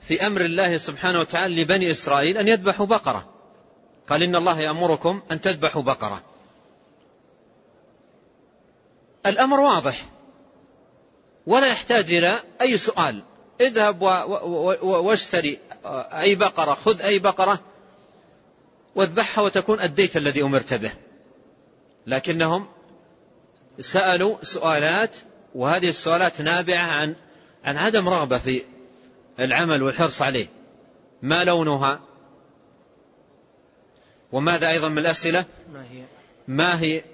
في أمر الله سبحانه وتعالى لبني إسرائيل أن يذبحوا بقرة. قال إن الله يأمركم أن تذبحوا بقرة. الأمر واضح. ولا يحتاج إلى أي سؤال. اذهب واشتري أي بقرة. خذ أي بقرة واذبحها وتكون أديت الذي أمرت به. لكنهم سألوا سؤالات وهذه السؤالات نابعة عن عن عدم رغبة في العمل والحرص عليه. ما لونها؟ وماذا أيضا من الأسئلة؟ ما هي؟ ما هي؟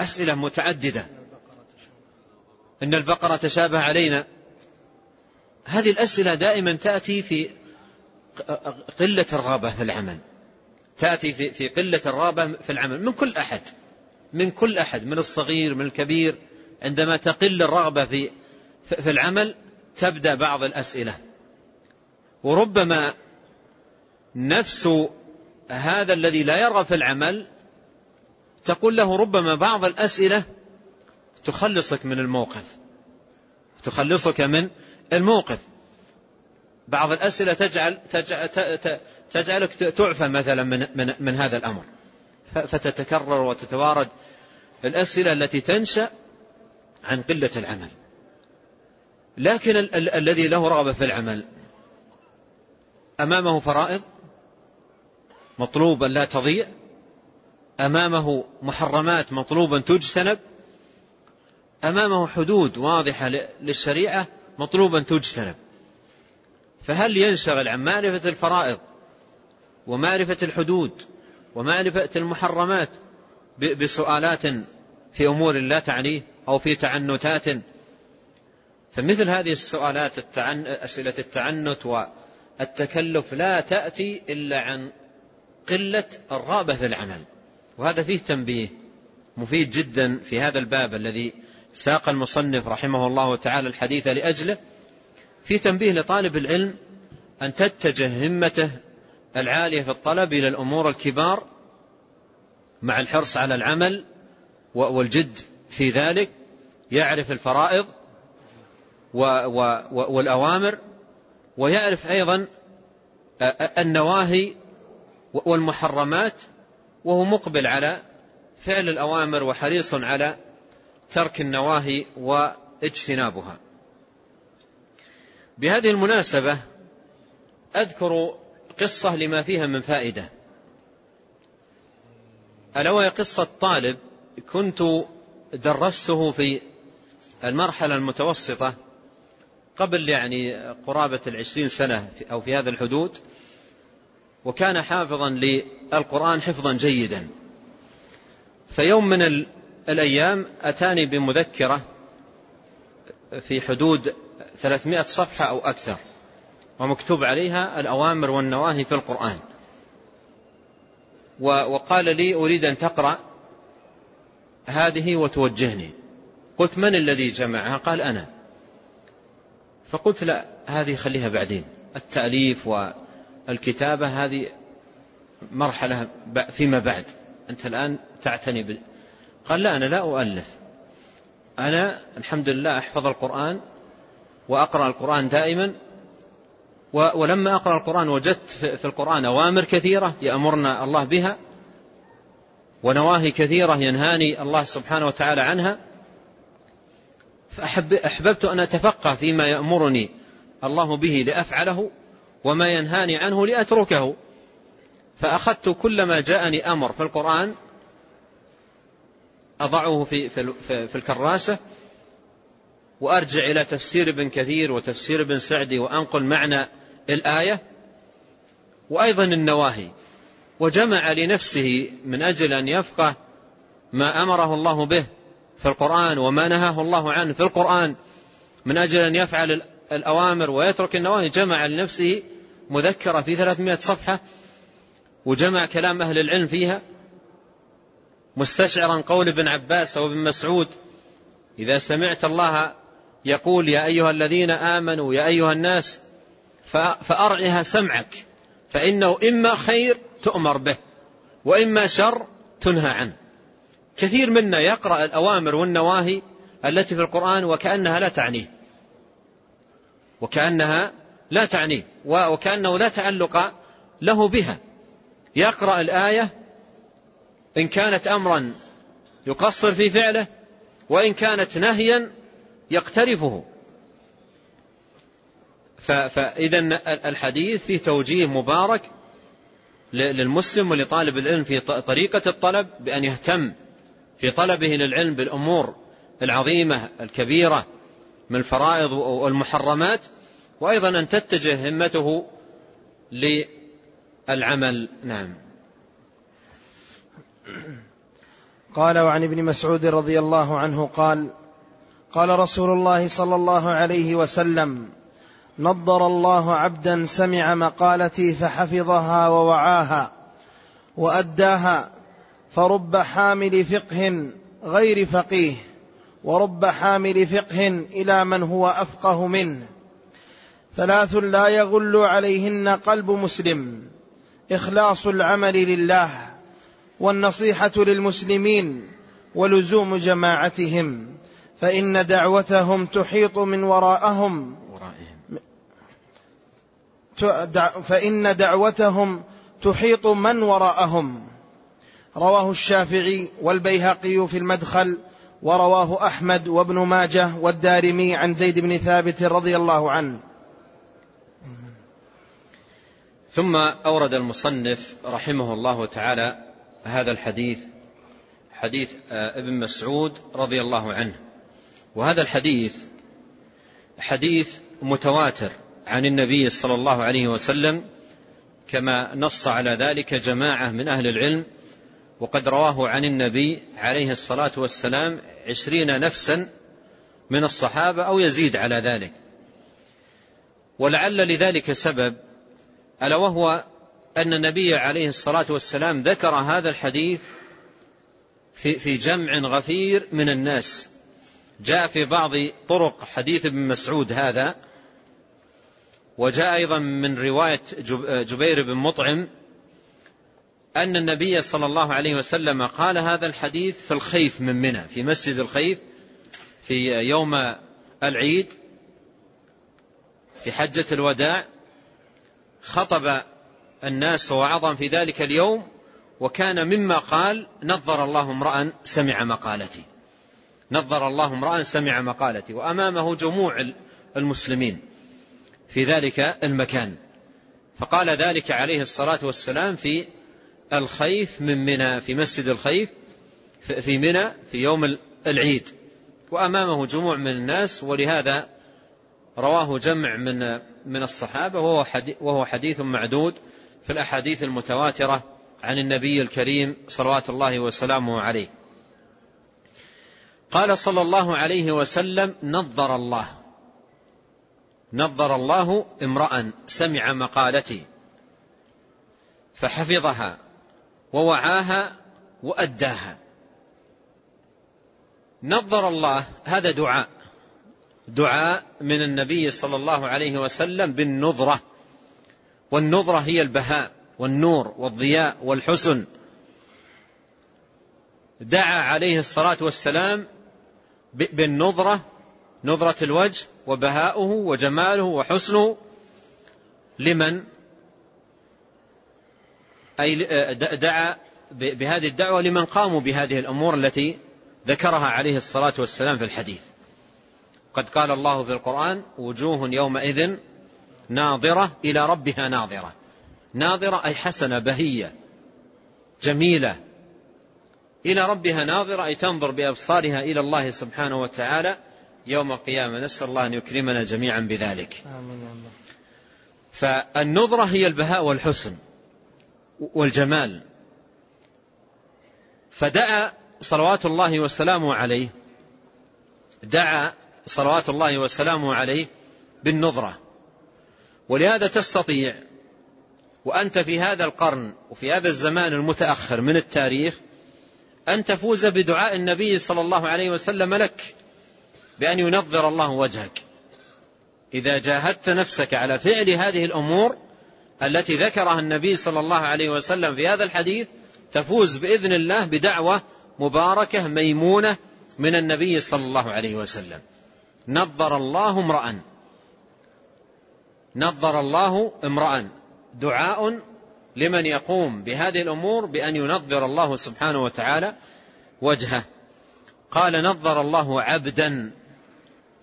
أسئلة متعددة. إن البقرة تشابه علينا. هذه الأسئلة دائما تأتي في قلة الرغبة في العمل. تأتي في في قلة الرغبة في العمل. من كل أحد. من كل أحد. من الصغير من الكبير. عندما تقل الرغبة في في العمل تبدأ بعض الأسئلة. وربما نفس هذا الذي لا يرغب في العمل تقول له ربما بعض الأسئلة تخلصك من الموقف. تخلصك من الموقف. بعض الأسئلة تجعل تجعلك تعفى مثلا من, من, من هذا الأمر. فتتكرر وتتوارد الأسئلة التي تنشأ عن قلة العمل. لكن ال ال الذي له رغبة في العمل أمامه فرائض مطلوب أن لا تضيع أمامه محرمات مطلوب أن تجتنب أمامه حدود واضحة للشريعة مطلوب أن تجتنب. فهل ينشغل عن معرفة الفرائض ومعرفة الحدود ومعرفة المحرمات بسؤالات في أمور لا تعنيه أو في تعنتات؟ فمثل هذه السؤالات التعن... أسئلة التعنت والتكلف لا تأتي إلا عن قلة الرغبة في العمل. وهذا فيه تنبيه مفيد جدا في هذا الباب الذي ساق المصنف رحمه الله تعالى الحديث لأجله في تنبيه لطالب العلم أن تتجه همته العالية في الطلب إلى الأمور الكبار مع الحرص على العمل والجد في ذلك يعرف الفرائض والأوامر ويعرف أيضا النواهي والمحرمات وهو مقبل على فعل الأوامر وحريص على ترك النواهي واجتنابها. بهذه المناسبة أذكر قصة لما فيها من فائدة. ألا وهي قصة طالب كنت درسته في المرحلة المتوسطة قبل يعني قرابة العشرين سنة أو في هذا الحدود وكان حافظا للقرآن حفظا جيدا. فيوم من الأيام أتاني بمذكرة في حدود ثلاثمائة صفحة أو أكثر ومكتوب عليها الأوامر والنواهي في القرآن. وقال لي أريد أن تقرأ هذه وتوجهني. قلت من الذي جمعها؟ قال أنا. فقلت لا هذه خليها بعدين. التأليف والكتابة هذه مرحلة فيما بعد. أنت الآن تعتني. قال لا أنا لا أؤلف. أنا الحمد لله أحفظ القرآن وأقرأ القرآن دائما ولما أقرأ القرآن وجدت في القرآن أوامر كثيرة يأمرنا الله بها ونواهي كثيرة ينهاني الله سبحانه وتعالى عنها. فأحببت أن أتفقه فيما يأمرني الله به لأفعله وما ينهاني عنه لأتركه. فأخذت كل ما جاءني أمر في القرآن أضعه في, في, في الكراسة وأرجع إلى تفسير ابن كثير وتفسير ابن سعدي وأنقل معنى الآية وأيضا النواهي. وجمع لنفسه من أجل أن يفقه ما أمره الله به في القرآن وما نهاه الله عنه في القرآن. من أجل أن يفعل الأوامر ويترك النواهي. جمع لنفسه مذكرة في ثلاثمائة صفحة وجمع كلام أهل العلم فيها. مستشعرا قول ابن عباس أو ابن مسعود إذا سمعت الله يقول يا أيها الذين آمنوا يا أيها الناس فأرعها سمعك فإنه إما خير تؤمر به وإما شر تنهى عنه. كثير منا يقرأ الأوامر والنواهي التي في القرآن وكأنها لا تعنيه. وكأنها لا تعنيه وكأنه لا تعلق له بها. يقرأ الآية إن كانت أمرا يقصر في فعله وإن كانت نهيا يقترفه. فإذا الحديث فيه توجيه مبارك للمسلم ولطالب العلم في طريقة الطلب بأن يهتم في طلبه للعلم بالأمور العظيمة الكبيرة من الفرائض والمحرمات وأيضا أن تتجه همته للعمل. نعم. قال وعن ابن مسعود رضي الله عنه قال قال رسول الله صلى الله عليه وسلم نضر الله عبدا سمع مقالتي فحفظها ووعاها وأداها فرب حامل فقه غير فقيه ورب حامل فقه إلى من هو أفقه منه. ثلاث لا يغل عليهن قلب مسلم إخلاص العمل لله. والنصيحة للمسلمين ولزوم جماعتهم فإن دعوتهم تحيط من وراءهم. فإن دعوتهم تحيط من وراءهم. رواه الشافعي والبيهقي في المدخل ورواه أحمد وابن ماجه والدارمي عن زيد بن ثابت رضي الله عنه. ثم أورد المصنف رحمه الله تعالى هذا الحديث حديث آه، ابن مسعود رضي الله عنه. وهذا الحديث حديث متواتر عن النبي صلى الله عليه وسلم كما نص على ذلك جماعة من أهل العلم وقد رواه عن النبي عليه الصلاة والسلام عشرين نفسا من الصحابة أو يزيد على ذلك. ولعل لذلك سبب ألا وهو أن النبي عليه الصلاة والسلام ذكر هذا الحديث في, في جمع غفير من الناس. جاء في بعض طرق حديث ابن مسعود هذا وجاء أيضا من رواية جبير بن مطعم أن النبي صلى الله عليه وسلم قال هذا الحديث في الخيف من منى في مسجد الخيف في يوم العيد في حجة الوداع خطب الناس ووعظهم في ذلك اليوم وكان مما قال نظر الله امرأ سمع مقالتي. نظر الله امرأ سمع مقالتي وأمامه جموع المسلمين في ذلك المكان. فقال ذلك عليه الصلاة والسلام في الخيف من منى في مسجد الخيف في منى في يوم العيد. وأمامه جموع من الناس ولهذا رواه جمع من من الصحابة وهو حديث معدود في الأحاديث المتواترة عن النبي الكريم صلوات الله وسلامه عليه. قال صلى الله عليه وسلم نظر الله. نظر الله امرأ سمع مقالتي فحفظها ووعاها وأداها. نظر الله هذا دعاء. دعاء من النبي صلى الله عليه وسلم بالنظرة. والنظرة هي البهاء والنور والضياء والحسن. دعا عليه الصلاة والسلام بالنظرة نظرة الوجه وبهاؤه وجماله وحسنه لمن؟ أي دعا بهذه الدعوة لمن قاموا بهذه الأمور التي ذكرها عليه الصلاة والسلام في الحديث. قد قال الله في القرآن وجوه يومئذ ناظرة إلى ربها ناظرة. ناظرة أي حسنة بهية جميلة. إلى ربها ناظرة أي تنظر بأبصارها إلى الله سبحانه وتعالى. يوم القيامة نسأل الله أن يكرمنا جميعا بذلك. فالنظرة هي البهاء والحسن والجمال. فدعا صلوات الله وسلامه عليه دعا صلوات الله وسلامه عليه بالنظرة. ولهذا تستطيع وأنت في هذا القرن وفي هذا الزمان المتأخر من التاريخ أن تفوز بدعاء النبي صلى الله عليه وسلم لك بأن ينظر الله وجهك. إذا جاهدت نفسك على فعل هذه الأمور التي ذكرها النبي صلى الله عليه وسلم في هذا الحديث تفوز بإذن الله بدعوة مباركة ميمونة من النبي صلى الله عليه وسلم. نظر الله امرأ. نظر الله امرأ دعاء لمن يقوم بهذه الأمور بأن ينظر الله سبحانه وتعالى وجهه. قال نظر الله عبدا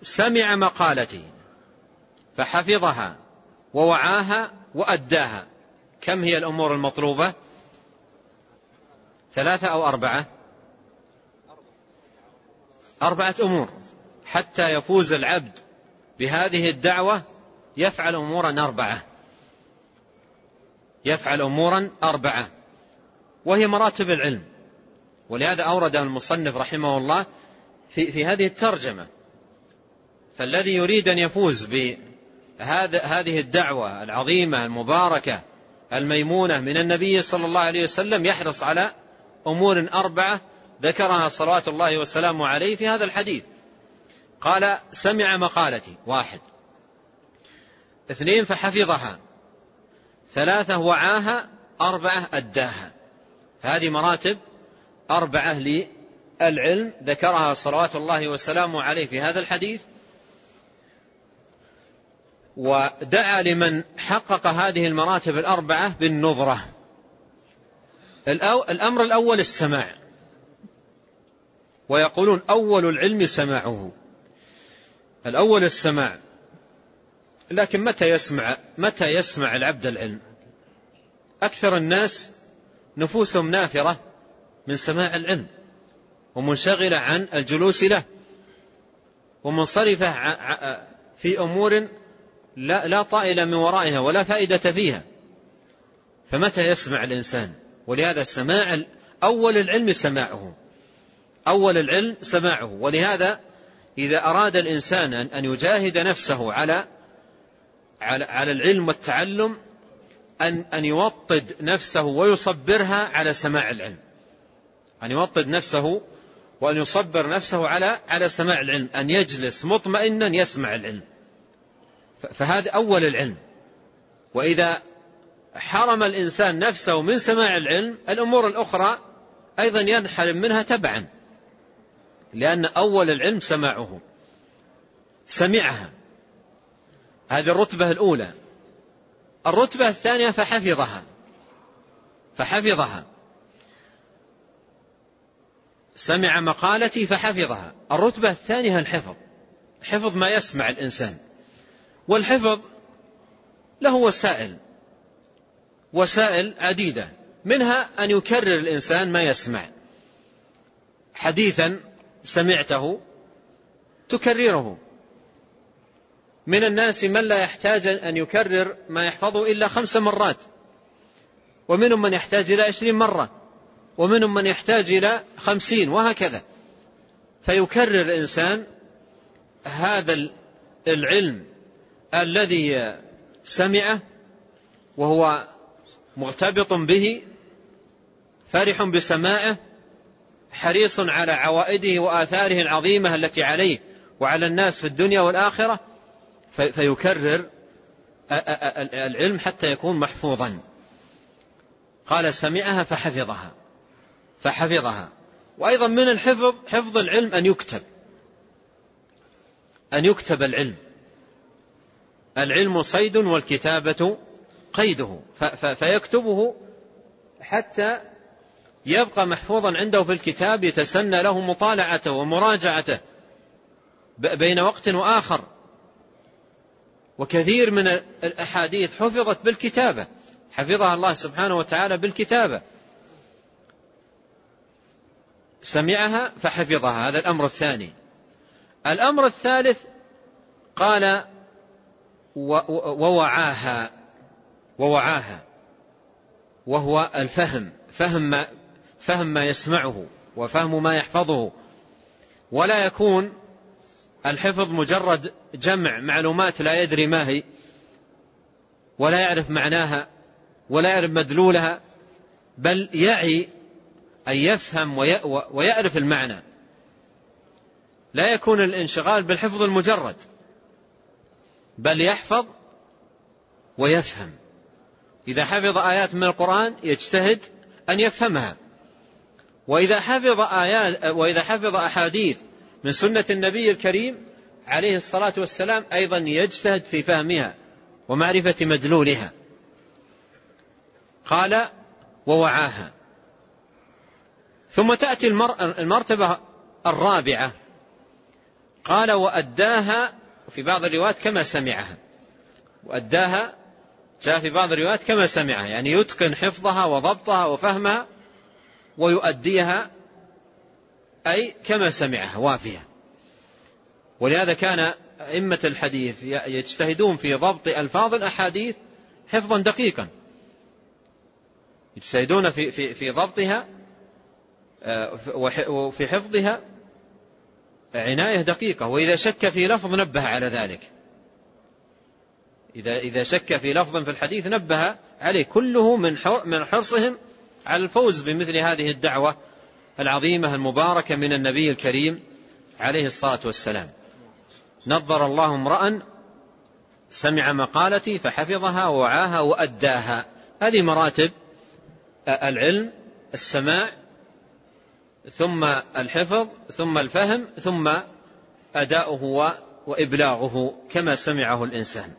سمع مقالتي فحفظها ووعاها وأداها. كم هي الأمور المطلوبة؟ ثلاثة أو أربعة؟ أربعة أمور. حتى يفوز العبد بهذه الدعوة يفعل أمورا أربعة. يفعل أمورا أربعة. وهي مراتب العلم. ولهذا أورد المصنف رحمه الله في, في هذه الترجمة. فالذي يريد أن يفوز بهذا هذه الدعوة العظيمة المباركة الميمونة من النبي صلى الله عليه وسلم يحرص على أمور أربعة ذكرها صلوات الله وسلامه عليه في هذا الحديث. قال سمع مقالتي. واحد. اثنين فحفظها. ثلاثة وعاها أربعة أداها. هذه مراتب أربعة للعلم. ذكرها صلوات الله وسلامه عليه في هذا الحديث. ودعا لمن حقق هذه المراتب الأربعة بالنظرة. الأمر الأول السماع. ويقولون أول العلم سماعه. الأول السماع. لكن متى يسمع متى يسمع العبد العلم؟ أكثر الناس نفوسهم نافرة من سماع العلم ومنشغلة عن الجلوس له ومنصرفة في أمور لا, لا طائل من ورائها ولا فائدة فيها. فمتى يسمع الإنسان؟ ولهذا سماع أول العلم سماعه. أول العلم سماعه. ولهذا إذا أراد الإنسان أن يجاهد نفسه على على, العلم والتعلم أن أن يوطد نفسه ويصبرها على سماع العلم. أن يوطد نفسه وأن يصبر نفسه على على سماع العلم. أن يجلس مطمئنا يسمع العلم. فهذا أول العلم. وإذا حرم الإنسان نفسه من سماع العلم الأمور الأخرى أيضا ينحرم منها تبعا. لأن أول العلم سماعه سمعها. هذه الرتبة الأولى. الرتبة الثانية فحفظها. فحفظها. سمع مقالتي فحفظها. الرتبة الثانية الحفظ. حفظ ما يسمع الإنسان. والحفظ له وسائل. وسائل عديدة. منها أن يكرر الإنسان ما يسمع. حديثا سمعته تكرره. من الناس من لا يحتاج أن يكرر ما يحفظه إلا خمس مرات. ومنهم من يحتاج إلى عشرين مرة. ومنهم من يحتاج إلى خمسين وهكذا. فيكرر الإنسان هذا العلم الذي سمعه وهو مرتبط به فرح بسماعه حريص على عوائده وآثاره العظيمة التي عليه وعلى الناس في الدنيا والآخرة. فيكرر العلم حتى يكون محفوظا. قال سمعها فحفظها. فحفظها. وأيضا من الحفظ حفظ العلم أن يكتب. أن يكتب العلم. العلم صيد والكتابة قيده. فيكتبه حتى يبقى محفوظا عنده في الكتاب يتسنى له مطالعته ومراجعته بين وقت وآخر. وكثير من الأحاديث حفظت بالكتابة حفظها الله سبحانه وتعالى بالكتابة. سمعها فحفظها هذا الأمر الثاني. الأمر الثالث قال ووعاها ووعاها وهو الفهم فهم ما, فهم ما يسمعه وفهم ما يحفظه. ولا يكون الحفظ مجرد جمع معلومات لا يدري ما هي ولا يعرف معناها ولا يعرف مدلولها بل يعي أن يفهم ويعرف المعنى. لا يكون الانشغال بالحفظ المجرد بل يحفظ ويفهم. إذا حفظ آيات من القرآن يجتهد أن يفهمها. وإذا حفظ آيات وإذا حفظ أحاديث من سنة النبي الكريم عليه الصلاة والسلام أيضا يجتهد في فهمها ومعرفة مدلولها. قال ووعاها. ثم تأتي المرتبة الرابعة. قال وأداها في بعض الروايات كما سمعها. وأداها جاء في بعض الروايات كما سمعها يعني يتقن حفظها وضبطها وفهمها ويؤديها أي كما سمعها وافية. ولهذا كان أئمة الحديث يجتهدون في ضبط ألفاظ الأحاديث حفظا دقيقا. يجتهدون في, في, في ضبطها آه، وفي حفظها عناية دقيقة. وإذا شك في لفظ نبه على ذلك. إذا إذا شك في لفظ في الحديث نبه عليه. كله من من حرصهم على الفوز بمثل هذه الدعوة العظيمة المباركة من النبي الكريم عليه الصلاة والسلام. نظر الله امرأ سمع مقالتي فحفظها ووعاها وأداها. هذه مراتب العلم السماع ثم الحفظ ثم الفهم ثم أداؤه وإبلاغه كما سمعه الإنسان.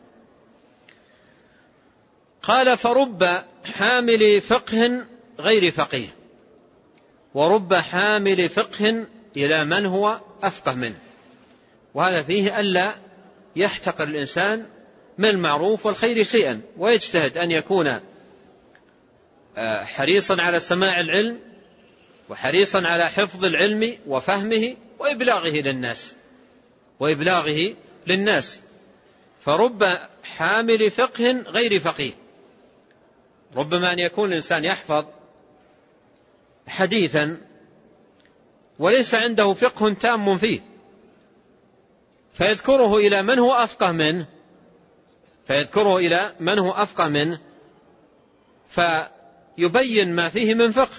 قال فرب حامل فقه غير فقيه. ورب حامل فقه إلى من هو أفقه منه. وهذا فيه ألا يحتقر الإنسان من المعروف والخير شيئا ويجتهد أن يكون آه، حريصا على سماع العلم وحريصا على حفظ العلم وفهمه وإبلاغه للناس وإبلاغه للناس. فرب حامل فقه غير فقيه. ربما أن يكون الإنسان يحفظ حديثا وليس عنده فقه تام فيه. فيذكره إلى من هو أفقه منه. فيذكره إلى من هو أفقه منه. فيبين ما فيه من فقه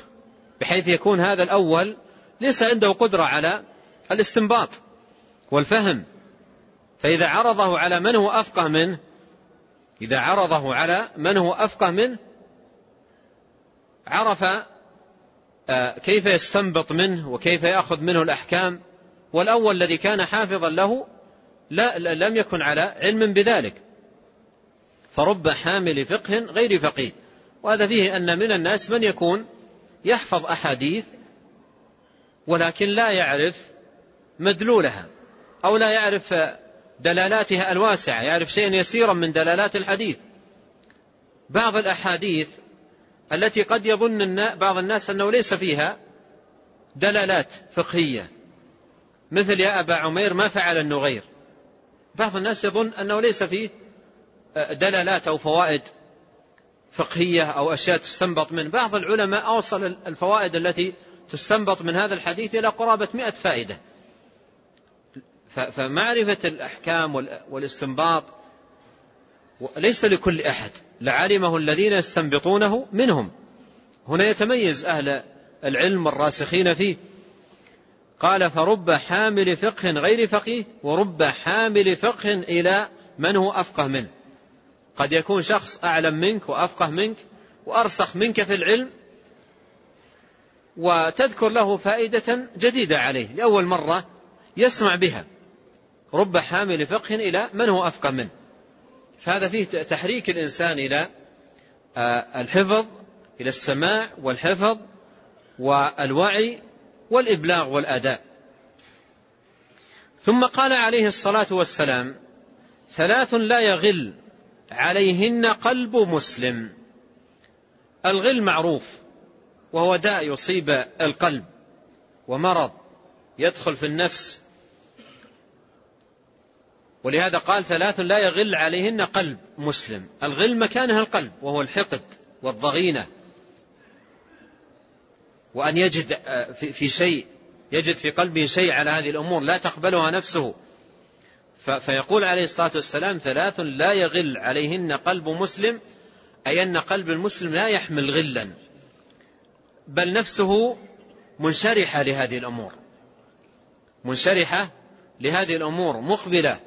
بحيث يكون هذا الأول ليس عنده قدرة على الاستنباط والفهم. فإذا عرضه على من هو أفقه منه إذا عرضه على من هو أفقه منه عرف كيف يستنبط منه وكيف يأخذ منه الأحكام؟ والأول الذي كان حافظا له لا لم يكن على علم بذلك. فرب حامل فقه غير فقيه. وهذا فيه أن من الناس من يكون يحفظ أحاديث ولكن لا يعرف مدلولها أو لا يعرف دلالاتها الواسعة يعرف شيئا يسيرا من دلالات الحديث. بعض الأحاديث التي قد يظن بعض الناس أنه ليس فيها دلالات فقهية. مثل يا أبا عمير ما فعل النغير. بعض الناس يظن أنه ليس فيه دلالات أو فوائد فقهية أو أشياء تستنبط من بعض العلماء أوصل الفوائد التي تستنبط من هذا الحديث إلى قرابة مئة فائدة. فمعرفة الأحكام والاستنباط ليس لكل أحد. لعلمه الذين يستنبطونه منهم. هنا يتميز أهل العلم الراسخين فيه. قال فرب حامل فقه غير فقيه ورب حامل فقه إلى من هو أفقه منه. قد يكون شخص أعلم منك وأفقه منك وأرسخ منك في العلم وتذكر له فائدة جديدة عليه. لأول مرة يسمع بها. رب حامل فقه إلى من هو أفقه منه. فهذا فيه تحريك الإنسان إلى آه، الحفظ إلى السماع والحفظ والوعي والإبلاغ والأداء. ثم قال عليه الصلاة والسلام ثلاث لا يغل عليهن قلب مسلم. الغل معروف وهو داء يصيب القلب ومرض يدخل في النفس ولهذا قال ثلاث لا يغل عليهن قلب مسلم. الغل مكانها القلب وهو الحقد والضغينة. وأن يجد في شيء يجد في قلبه شيء على هذه الأمور لا تقبلها نفسه. فيقول عليه الصلاة والسلام ثلاث لا يغل عليهن قلب مسلم أي أن قلب المسلم لا يحمل غلا. بل نفسه منشرحة لهذه الأمور. منشرحة لهذه الأمور مقبلة.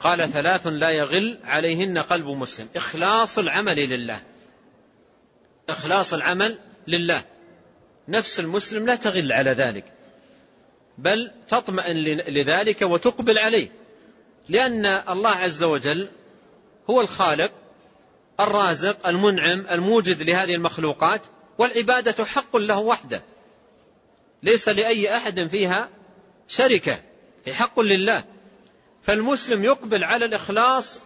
قال ثلاث لا يغل عليهن قلب مسلم. إخلاص العمل لله. إخلاص العمل لله. نفس المسلم لا تغل على ذلك. بل تطمئن لذلك وتقبل عليه. لأن الله عز وجل هو الخالق الرازق المنعم الموجد لهذه المخلوقات والعبادة حق له وحده. ليس لأي أحد فيها شركة. هي حق لله. فالمسلم يقبل على الإخلاص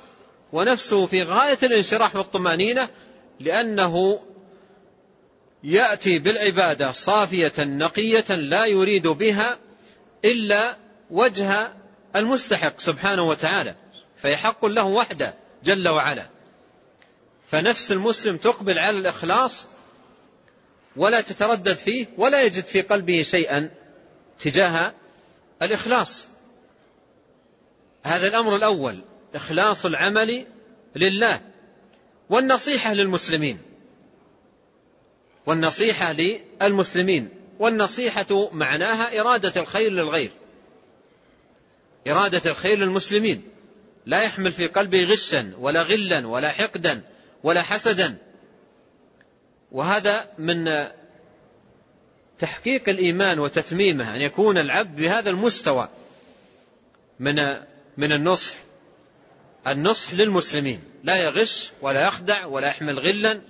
ونفسه في غاية الانشراح والطمأنينة لأنه يأتي بالعبادة صافية نقية لا يريد بها إلا وجه المستحق سبحانه وتعالى فيحق له وحده جل وعلا. فنفس المسلم تقبل على الإخلاص ولا تتردد فيه ولا يجد في قلبه شيئا تجاه الإخلاص. هذا الأمر الأول إخلاص العمل لله والنصيحة للمسلمين. والنصيحة للمسلمين. والنصيحة معناها إرادة الخير للغير. إرادة الخير للمسلمين. لا يحمل في قلبه غشا ولا غلا ولا حقدا ولا حسدا. وهذا من تحقيق الإيمان وتتميمه أن يكون العبد بهذا المستوى من من النصح. النصح للمسلمين. لا يغش ولا يخدع ولا يحمل غلا.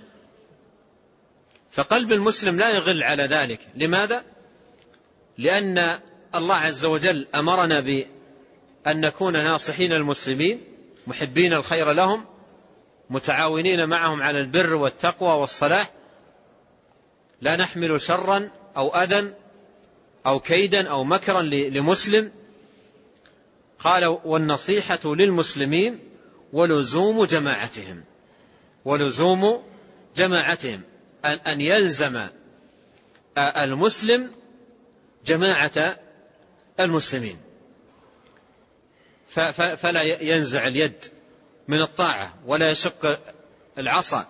فقلب المسلم لا يغل على ذلك. لماذا؟ لأن الله عز وجل أمرنا بأن نكون ناصحين المسلمين محبين الخير لهم متعاونين معهم على البر والتقوى والصلاح. لا نحمل شرا أو أذى أو كيدا أو مكرا لمسلم. قال والنصيحة للمسلمين ولزوم جماعتهم. ولزوم جماعتهم. أن يلزم المسلم جماعة المسلمين. فلا ينزع اليد من الطاعة ولا يشق العصا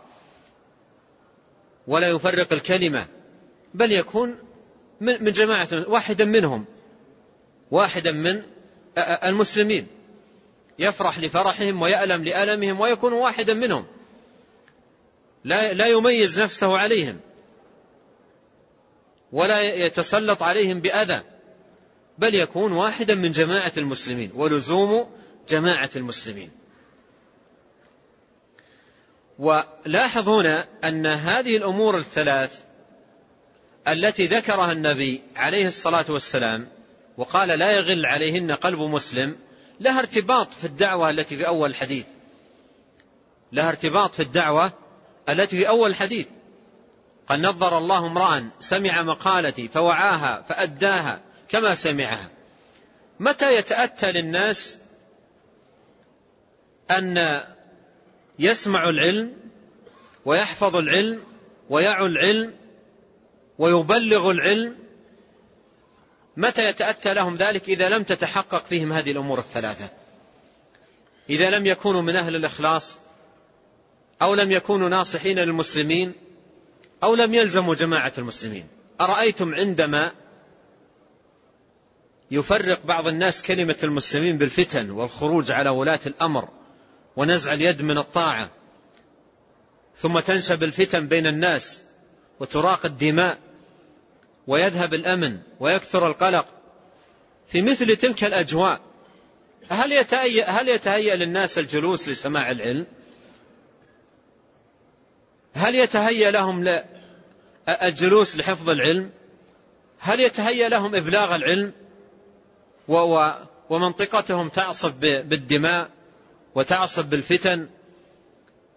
ولا يفرق الكلمة بل يكون من جماعة واحدا منهم. واحدا من المسلمين. يفرح لفرحهم ويألم لألمهم ويكون واحدا منهم. لا, لا يميز نفسه عليهم. ولا يتسلط عليهم بأذى. بل يكون واحدا من جماعة المسلمين. ولزوم جماعة المسلمين. ولاحظ هنا أن هذه الأمور الثلاث التي ذكرها النبي عليه الصلاة والسلام وقال لا يغل عليهن قلب مسلم لها ارتباط في الدعوة التي في أول الحديث. لها ارتباط في الدعوة التي في أول الحديث. قد نظر الله امرأ سمع مقالتي فوعاها فأداها كما سمعها. متى يتأتى للناس أن يسمع العلم ويحفظ العلم ويعو العلم ويبلغ العلم متى يتأتى لهم ذلك إذا لم تتحقق فيهم هذه الأمور الثلاثة؟ إذا لم يكونوا من أهل الإخلاص أو لم يكونوا ناصحين للمسلمين أو لم يلزموا جماعة المسلمين. أرأيتم عندما يفرق بعض الناس كلمة المسلمين بالفتن والخروج على ولاة الأمر ونزع اليد من الطاعة ثم تنشب الفتن بين الناس وتراق الدماء ويذهب الأمن ويكثر القلق في مثل تلك الأجواء. هل يتهيأ, هل يتهيأ للناس الجلوس لسماع العلم؟ هل يتهيأ لهم الجلوس لحفظ العلم؟ هل يتهيأ لهم إبلاغ العلم؟ ومنطقتهم تعصف بالدماء وتعصف بالفتن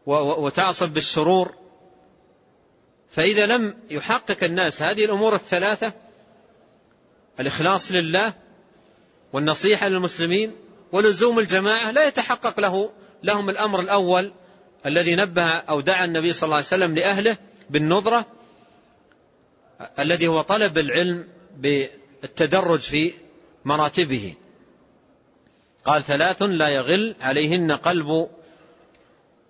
وتعصف بالشرور. فإذا لم يحقق الناس هذه الأمور الثلاثة الإخلاص لله والنصيحة للمسلمين ولزوم الجماعة لا يتحقق له لهم الأمر الأول الذي نبه أو دعا النبي صلى الله عليه وسلم لأهله بالنظرة الذي هو طلب العلم بالتدرج في مراتبه. قال ثلاث لا يغل عليهن قلب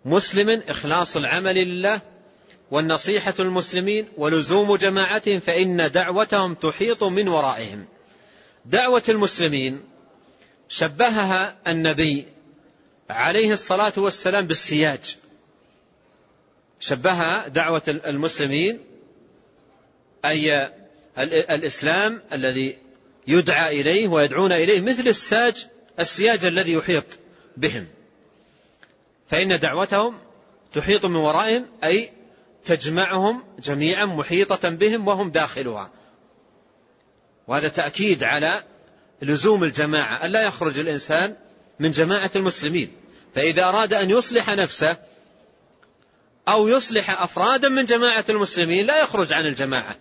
مسلم إخلاص العمل لله والنصيحة المسلمين ولزوم جماعتهم فإن دعوتهم تحيط من ورائهم. دعوة المسلمين شبهها النبي عليه الصلاة والسلام بالسياج. شبهها دعوة المسلمين أي الإسلام الذي يدعى إليه ويدعون إليه مثل الساج السياج الذي يحيط بهم. فإن دعوتهم تحيط من ورائهم أي تجمعهم جميعا محيطة بهم وهم داخلها. وهذا تأكيد على لزوم الجماعة. ألا يخرج الإنسان من جماعة المسلمين. فإذا أراد أن يصلح نفسه أو يصلح أفرادا من جماعة المسلمين لا يخرج عن الجماعة.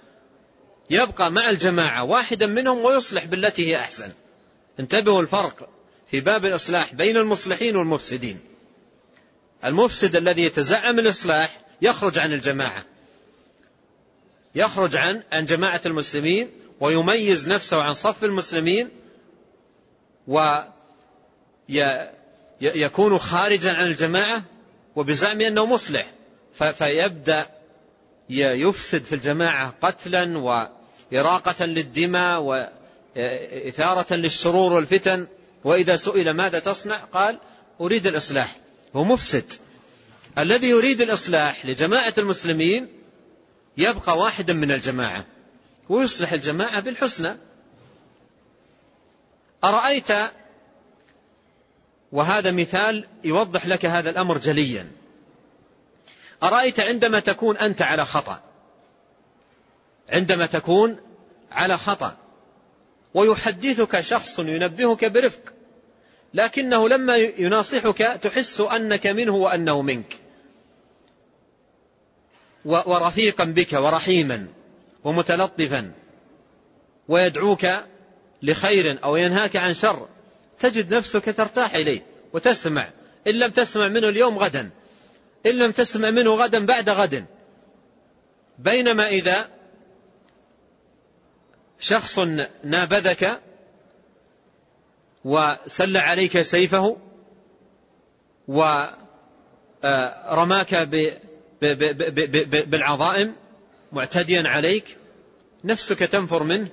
يبقى مع الجماعة واحدا منهم ويصلح بالتي هي أحسن. انتبهوا الفرق في باب الإصلاح بين المصلحين والمفسدين. المفسد الذي يتزعم الإصلاح يخرج عن الجماعة. يخرج عن عن جماعة المسلمين ويميز نفسه عن صف المسلمين ويكون خارجا عن الجماعة وبزعم أنه مصلح. فيبدأ يفسد في الجماعة قتلا وإراقة للدماء وإثارة للشرور والفتن. وإذا سئل ماذا تصنع؟ قال أريد الإصلاح. هو مفسد. الذي يريد الإصلاح لجماعة المسلمين يبقى واحدا من الجماعة ويصلح الجماعة بالحسنى. أرأيت؟ وهذا مثال يوضح لك هذا الأمر جليا. أرأيت عندما تكون أنت على خطأ عندما تكون على خطأ ويحدثك شخص ينبهك برفق لكنه لما يناصحك تحس أنك منه وأنه منك. ورفيقا بك ورحيما ومتلطفا ويدعوك لخير أو ينهاك عن شر تجد نفسك ترتاح إليه وتسمع. إن لم تسمع منه اليوم غدا إن لم تسمع منه غدا بعد غد. بينما إذا شخص نابذك وسل عليك سيفه ورماك بالعظائم معتديا عليك نفسك تنفر منه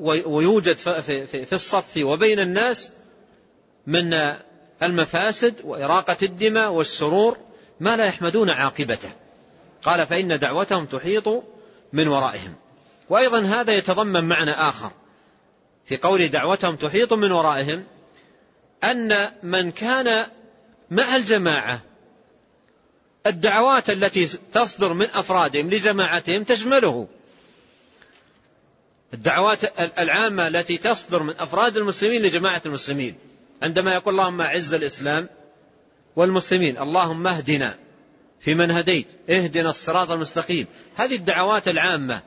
ويوجد في الصف وبين الناس من المفاسد وإراقة الدماء والسرور ما لا يحمدون عاقبته. قال فإن دعوتهم تحيط من ورائهم. وأيضا هذا يتضمن معنى آخر. في قول دعوتهم تحيط من ورائهم أن من كان مع الجماعة الدعوات التي تصدر من أفرادهم لجماعتهم تشمله. الدعوات العامة التي تصدر من أفراد المسلمين لجماعة المسلمين. عندما يقول اللهم أعز الإسلام والمسلمين اللهم اهدنا في من هديت اهدنا الصراط المستقيم. هذه الدعوات العامة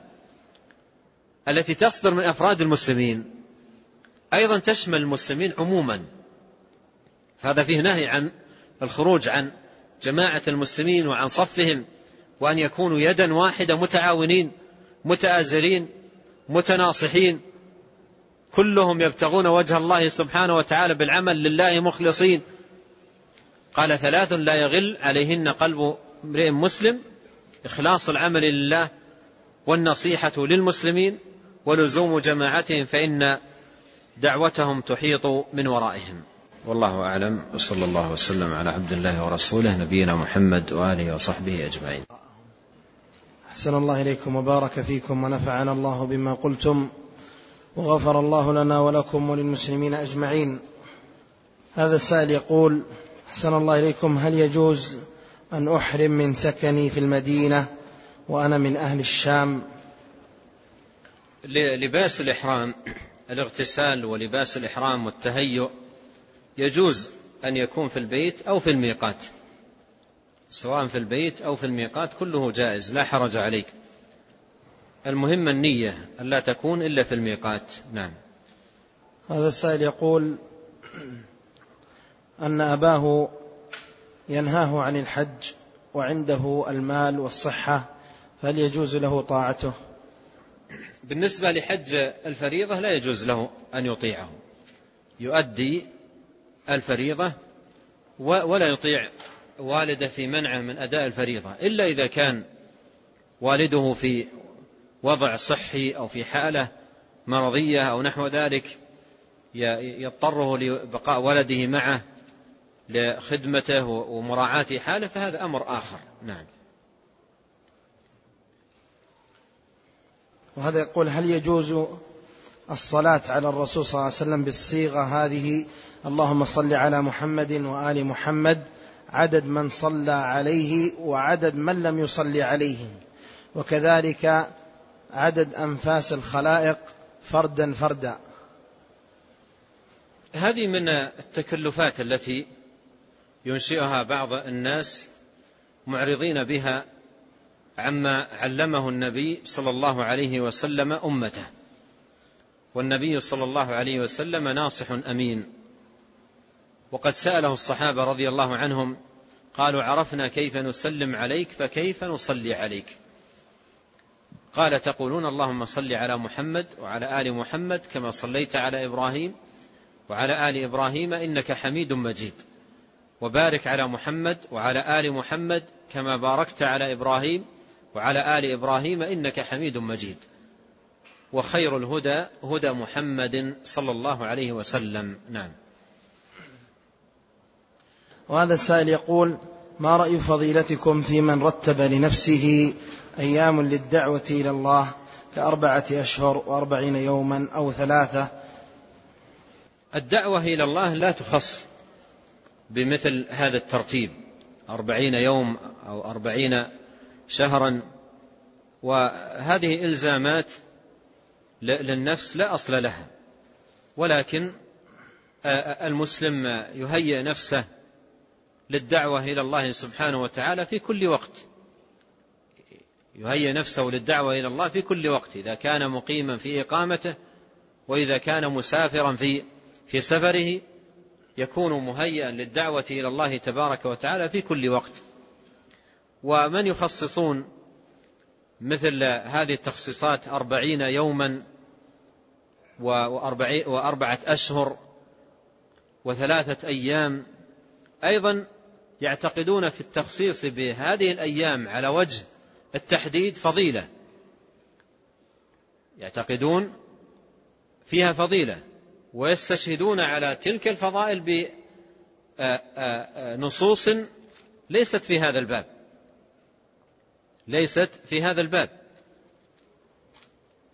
التي تصدر من أفراد المسلمين أيضا تشمل المسلمين عموما. هذا فيه نهي عن الخروج عن جماعة المسلمين وعن صفهم وأن يكونوا يدا واحدة متعاونين متآزرين متناصحين. كلهم يبتغون وجه الله سبحانه وتعالى بالعمل لله مخلصين. قال ثلاث لا يغل عليهن قلب امرئ مسلم. إخلاص العمل لله والنصيحة للمسلمين ولزوم جماعتهم فإن دعوتهم تحيط من ورائهم. والله أعلم. وصلى الله وسلم على عبد الله ورسوله نبينا محمد وآله وصحبه أجمعين. أحسن الله إليكم وبارك فيكم ونفعنا الله بما قلتم وغفر الله لنا ولكم وللمسلمين أجمعين. هذا السائل يقول أحسن الله إليكم هل يجوز أن أحرم من سكني في المدينة وأنا من أهل الشام؟ لباس الإحرام الاغتسال ولباس الإحرام والتهيؤ يجوز أن يكون في البيت أو في الميقات. سواء في البيت أو في الميقات كله جائز لا حرج عليك. المهم النية ألا تكون إلا في الميقات. نعم. هذا السائل يقول أن أباه ينهاه عن الحج وعنده المال والصحة فهل يجوز له طاعته؟ بالنسبة لحج الفريضة لا يجوز له أن يطيعه. يؤدي الفريضة ولا يطيع والده في منعه من أداء الفريضة إلا إذا كان والده في وضع صحي أو في حالة مرضية أو نحو ذلك يضطره لبقاء ولده معه لخدمته ومراعاة حاله فهذا أمر آخر. نعم. وهذا يقول هل يجوز الصلاة على الرسول صلى الله عليه وسلم بالصيغة هذه اللهم صل على محمد وآل محمد. عدد من صلى عليه وعدد من لم يصلي عليه. وكذلك عدد أنفاس الخلائق فردا فردا. هذه من التكلفات التي ينشئها بعض الناس معرضين بها عما علمه النبي صلى الله عليه وسلم أمته. والنبي صلى الله عليه وسلم ناصح أمين. وقد سأله الصحابة رضي الله عنهم قالوا عرفنا كيف نسلم عليك فكيف نصلي عليك؟ قال تقولون اللهم صل على محمد وعلى آل محمد كما صليت على إبراهيم وعلى آل إبراهيم إنك حميد مجيد. وبارك على محمد وعلى آل محمد كما باركت على إبراهيم وعلى آل إبراهيم إنك حميد مجيد. وخير الهدى هدى محمد صلى الله عليه وسلم. نعم. وهذا السائل يقول ما رأي فضيلتكم في من رتب لنفسه أيام للدعوة إلى الله كأربعة أشهر وأربعين يوما أو ثلاثة؟ الدعوة إلى الله لا تخص بمثل هذا الترتيب أربعين يوم أو أربعين شهرا. وهذه إلزامات للنفس لا أصل لها ولكن المسلم يهيئ نفسه للدعوة إلى الله سبحانه وتعالى في كل وقت. يهيئ نفسه للدعوة إلى الله في كل وقت إذا كان مقيما في إقامته وإذا كان مسافرا في في سفره يكون مهيئا للدعوة إلى الله تبارك وتعالى في كل وقت. ومن يخصصون مثل هذه التخصيصات أربعين يوما وأربعة أشهر وثلاثة أيام أيضا يعتقدون في التخصيص بهذه الأيام على وجه التحديد فضيلة. يعتقدون فيها فضيلة ويستشهدون على تلك الفضائل بنصوص ليست في هذا الباب. ليست في هذا الباب.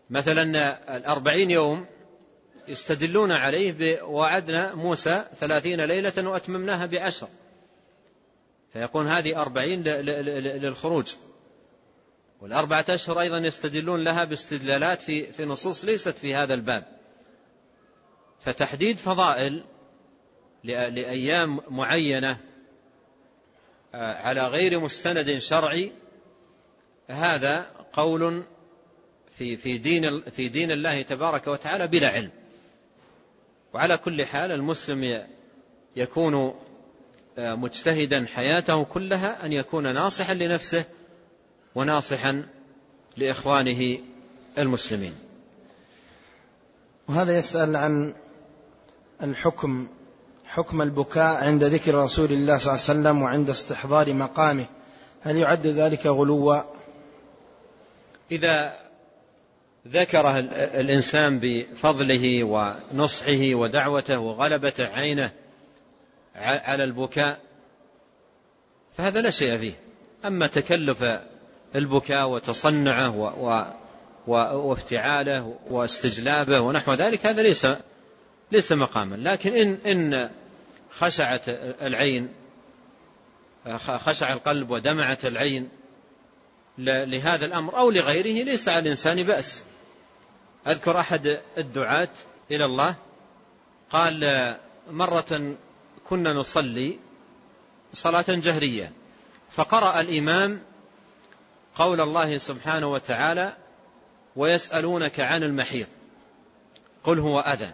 مثلا الأربعين يوم يستدلون عليه بوعدنا موسى ثلاثين ليلة وأتممناها بعشر. فيكون هذه أربعين للخروج. والأربعة أشهر أيضا يستدلون لها باستدلالات في, في نصوص ليست في هذا الباب. فتحديد فضائل لأيام معينة آه، على غير مستند شرعي هذا قول في في دين في دين الله تبارك وتعالى بلا علم. وعلى كل حال المسلم يكون مجتهدا حياته كلها أن يكون ناصحا لنفسه وناصحا لإخوانه المسلمين. وهذا يسأل عن الحكم حكم البكاء عند ذكر رسول الله صلى الله عليه وسلم وعند استحضار مقامه. هل يعد ذلك غلوا؟ إذا ذكره الإنسان بفضله ونصحه ودعوته وغلبة عينه على البكاء فهذا لا شيء فيه. أما تكلف البكاء وتصنعه وافتعاله واستجلابه ونحو ذلك هذا ليس ليس مقاما. لكن إن إن خشعت العين خشع القلب ودمعت العين لهذا الأمر أو لغيره ليس على الإنسان بأس. أذكر أحد الدعاة إلى الله قال مرة كنا نصلي صلاة جهرية فقرأ الإمام قول الله سبحانه وتعالى ويسألونك عن المحيض قل هو أذى.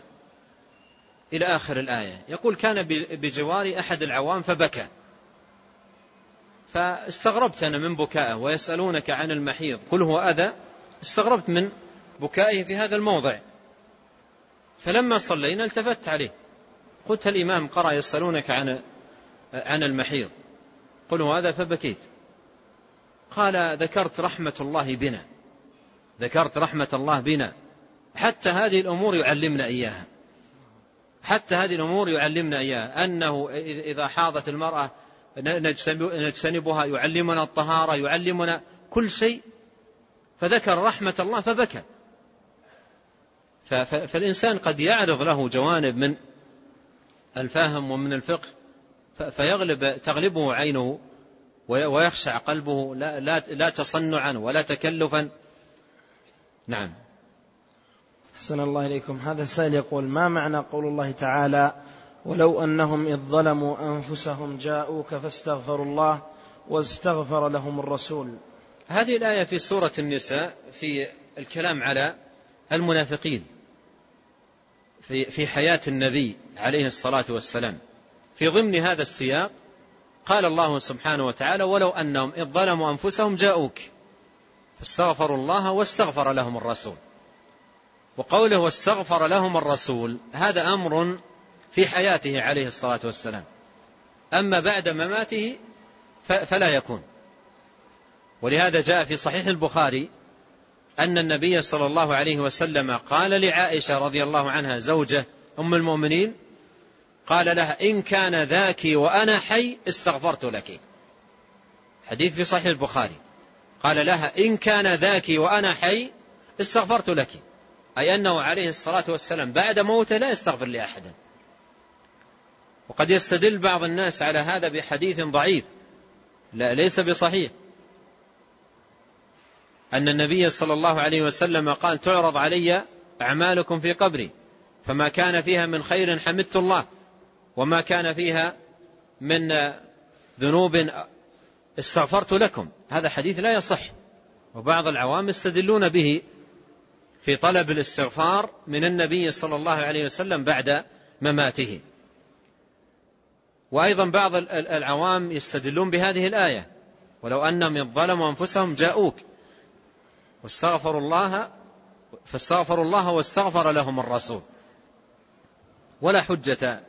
إلى آخر الآية يقول كان بجواري أحد العوام فبكى. فاستغربت أنا من بكائه ويسألونك عن المحيض قل هو أذى. استغربت من بكائه في هذا الموضع. فلما صلينا التفت عليه. قلت الإمام قرأ يسألونك عن عن المحيض؟ قل هذا فبكيت. قال ذكرت رحمة الله بنا. ذكرت رحمة الله بنا. حتى هذه الأمور يعلمنا إياها. حتى هذه الأمور يعلمنا إياها. أنه إذا حاضت المرأة نجتنبها يعلمنا الطهارة يعلمنا كل شيء. فذكر رحمة الله فبكى. فالإنسان قد يعرض له جوانب من الفهم ومن الفقه. فيغلب تغلبه عينه ويخشع قلبه لا, لا, لا تصنعا ولا تكلفا. نعم. أحسن الله إليكم. هذا السائل يقول ما معنى قول الله تعالى ولو أنهم إذ ظلموا أنفسهم جاءوك فاستغفروا الله واستغفر لهم الرسول هذه الآية في سورة النساء في الكلام على المنافقين. في في حياة النبي عليه الصلاة والسلام. في ضمن هذا السياق قال الله سبحانه وتعالى ولو أنهم إذ ظلموا أنفسهم جاءوك فاستغفروا الله واستغفر لهم الرسول. وقوله واستغفر لهم الرسول هذا أمر في حياته عليه الصلاة والسلام. أما بعد مماته فلا يكون. ولهذا جاء في صحيح البخاري أن النبي صلى الله عليه وسلم قال لعائشة رضي الله عنها زوجة أم المؤمنين؟ قال لها إن كان ذاك وأنا حي استغفرت لك. حديث في صحيح البخاري. قال لها إن كان ذاك وأنا حي استغفرت لك. أي أنه عليه الصلاة والسلام بعد موته لا يستغفر لأحد. وقد يستدل بعض الناس على هذا بحديث ضعيف. لا ليس بصحيح. أن النبي صلى الله عليه وسلم قال تعرض علي أعمالكم في قبري فما كان فيها من خير حمدت الله وما كان فيها من ذنوب استغفرت لكم. هذا حديث لا يصح وبعض العوام يستدلون به في طلب الاستغفار من النبي صلى الله عليه وسلم بعد مماته. وأيضا بعض العوام يستدلون بهذه الآية ولو أنهم ظلموا أنفسهم جاءوك. واستغفروا الله فاستغفروا الله واستغفر لهم الرسول. ولا حجة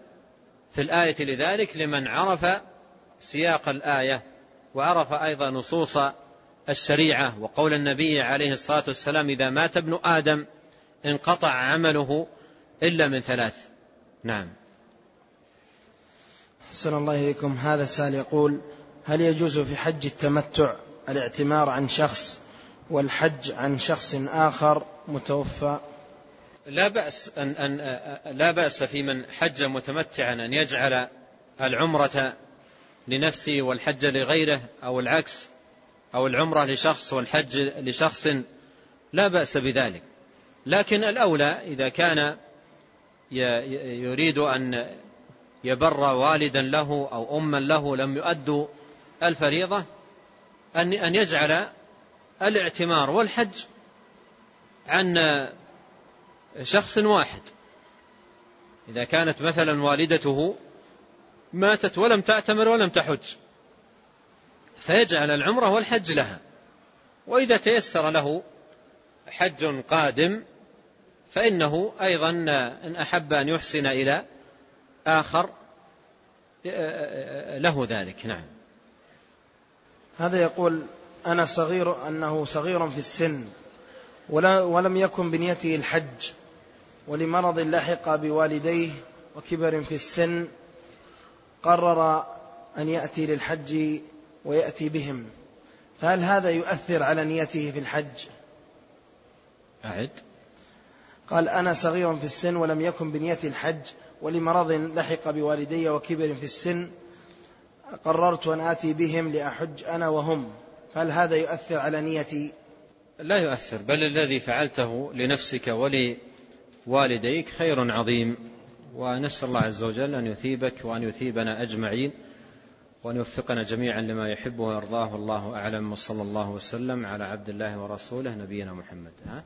في الآية لذلك لمن عرف سياق الآية وعرف أيضا نصوص الشريعة وقول النبي عليه الصلاة والسلام إذا مات ابن آدم انقطع عمله إلا من ثلاث. نعم. أحسن الله إليكم. هذا السائل يقول هل يجوز في حج التمتع الاعتمار عن شخص والحج عن شخص آخر متوفى. لا بأس أن, أن لا بأس في من حج متمتعا أن يجعل العمرة لنفسه والحج لغيره أو العكس أو العمرة لشخص والحج لشخص. لا بأس بذلك. لكن الأولى إذا كان يريد أن يبر والدا له أو أما له لم يؤدوا الفريضة أن يجعل الاعتمار والحج عن شخص واحد. إذا كانت مثلا والدته ماتت ولم تعتمر ولم تحج فيجعل العمرة والحج لها. وإذا تيسر له حج قادم فإنه أيضا إن أحب أن يحسن إلى آخر له ذلك. نعم. هذا يقول أنا صغير أنه صغير في السن ولم يكن بنيته الحج ولمرض لحق بوالديه وكبر في السن قرر أن يأتي للحج ويأتي بهم. فهل هذا يؤثر على نيته في الحج؟ أعد. قال أنا صغير في السن ولم يكن بنية الحج ولمرض لحق بوالدي وكبر في السن قررت أن آتي بهم لأحج أنا وهم. هل هذا يؤثر على نيتي لا يؤثر بل الذي فعلته لنفسك ولوالديك خير عظيم. ونسأل الله عز وجل أن يثيبك وأن يثيبنا أجمعين وأن يوفقنا جميعا لما يحبه ويرضاه. والله أعلم وصلى الله وسلم على عبد الله ورسوله نبينا محمد. ها؟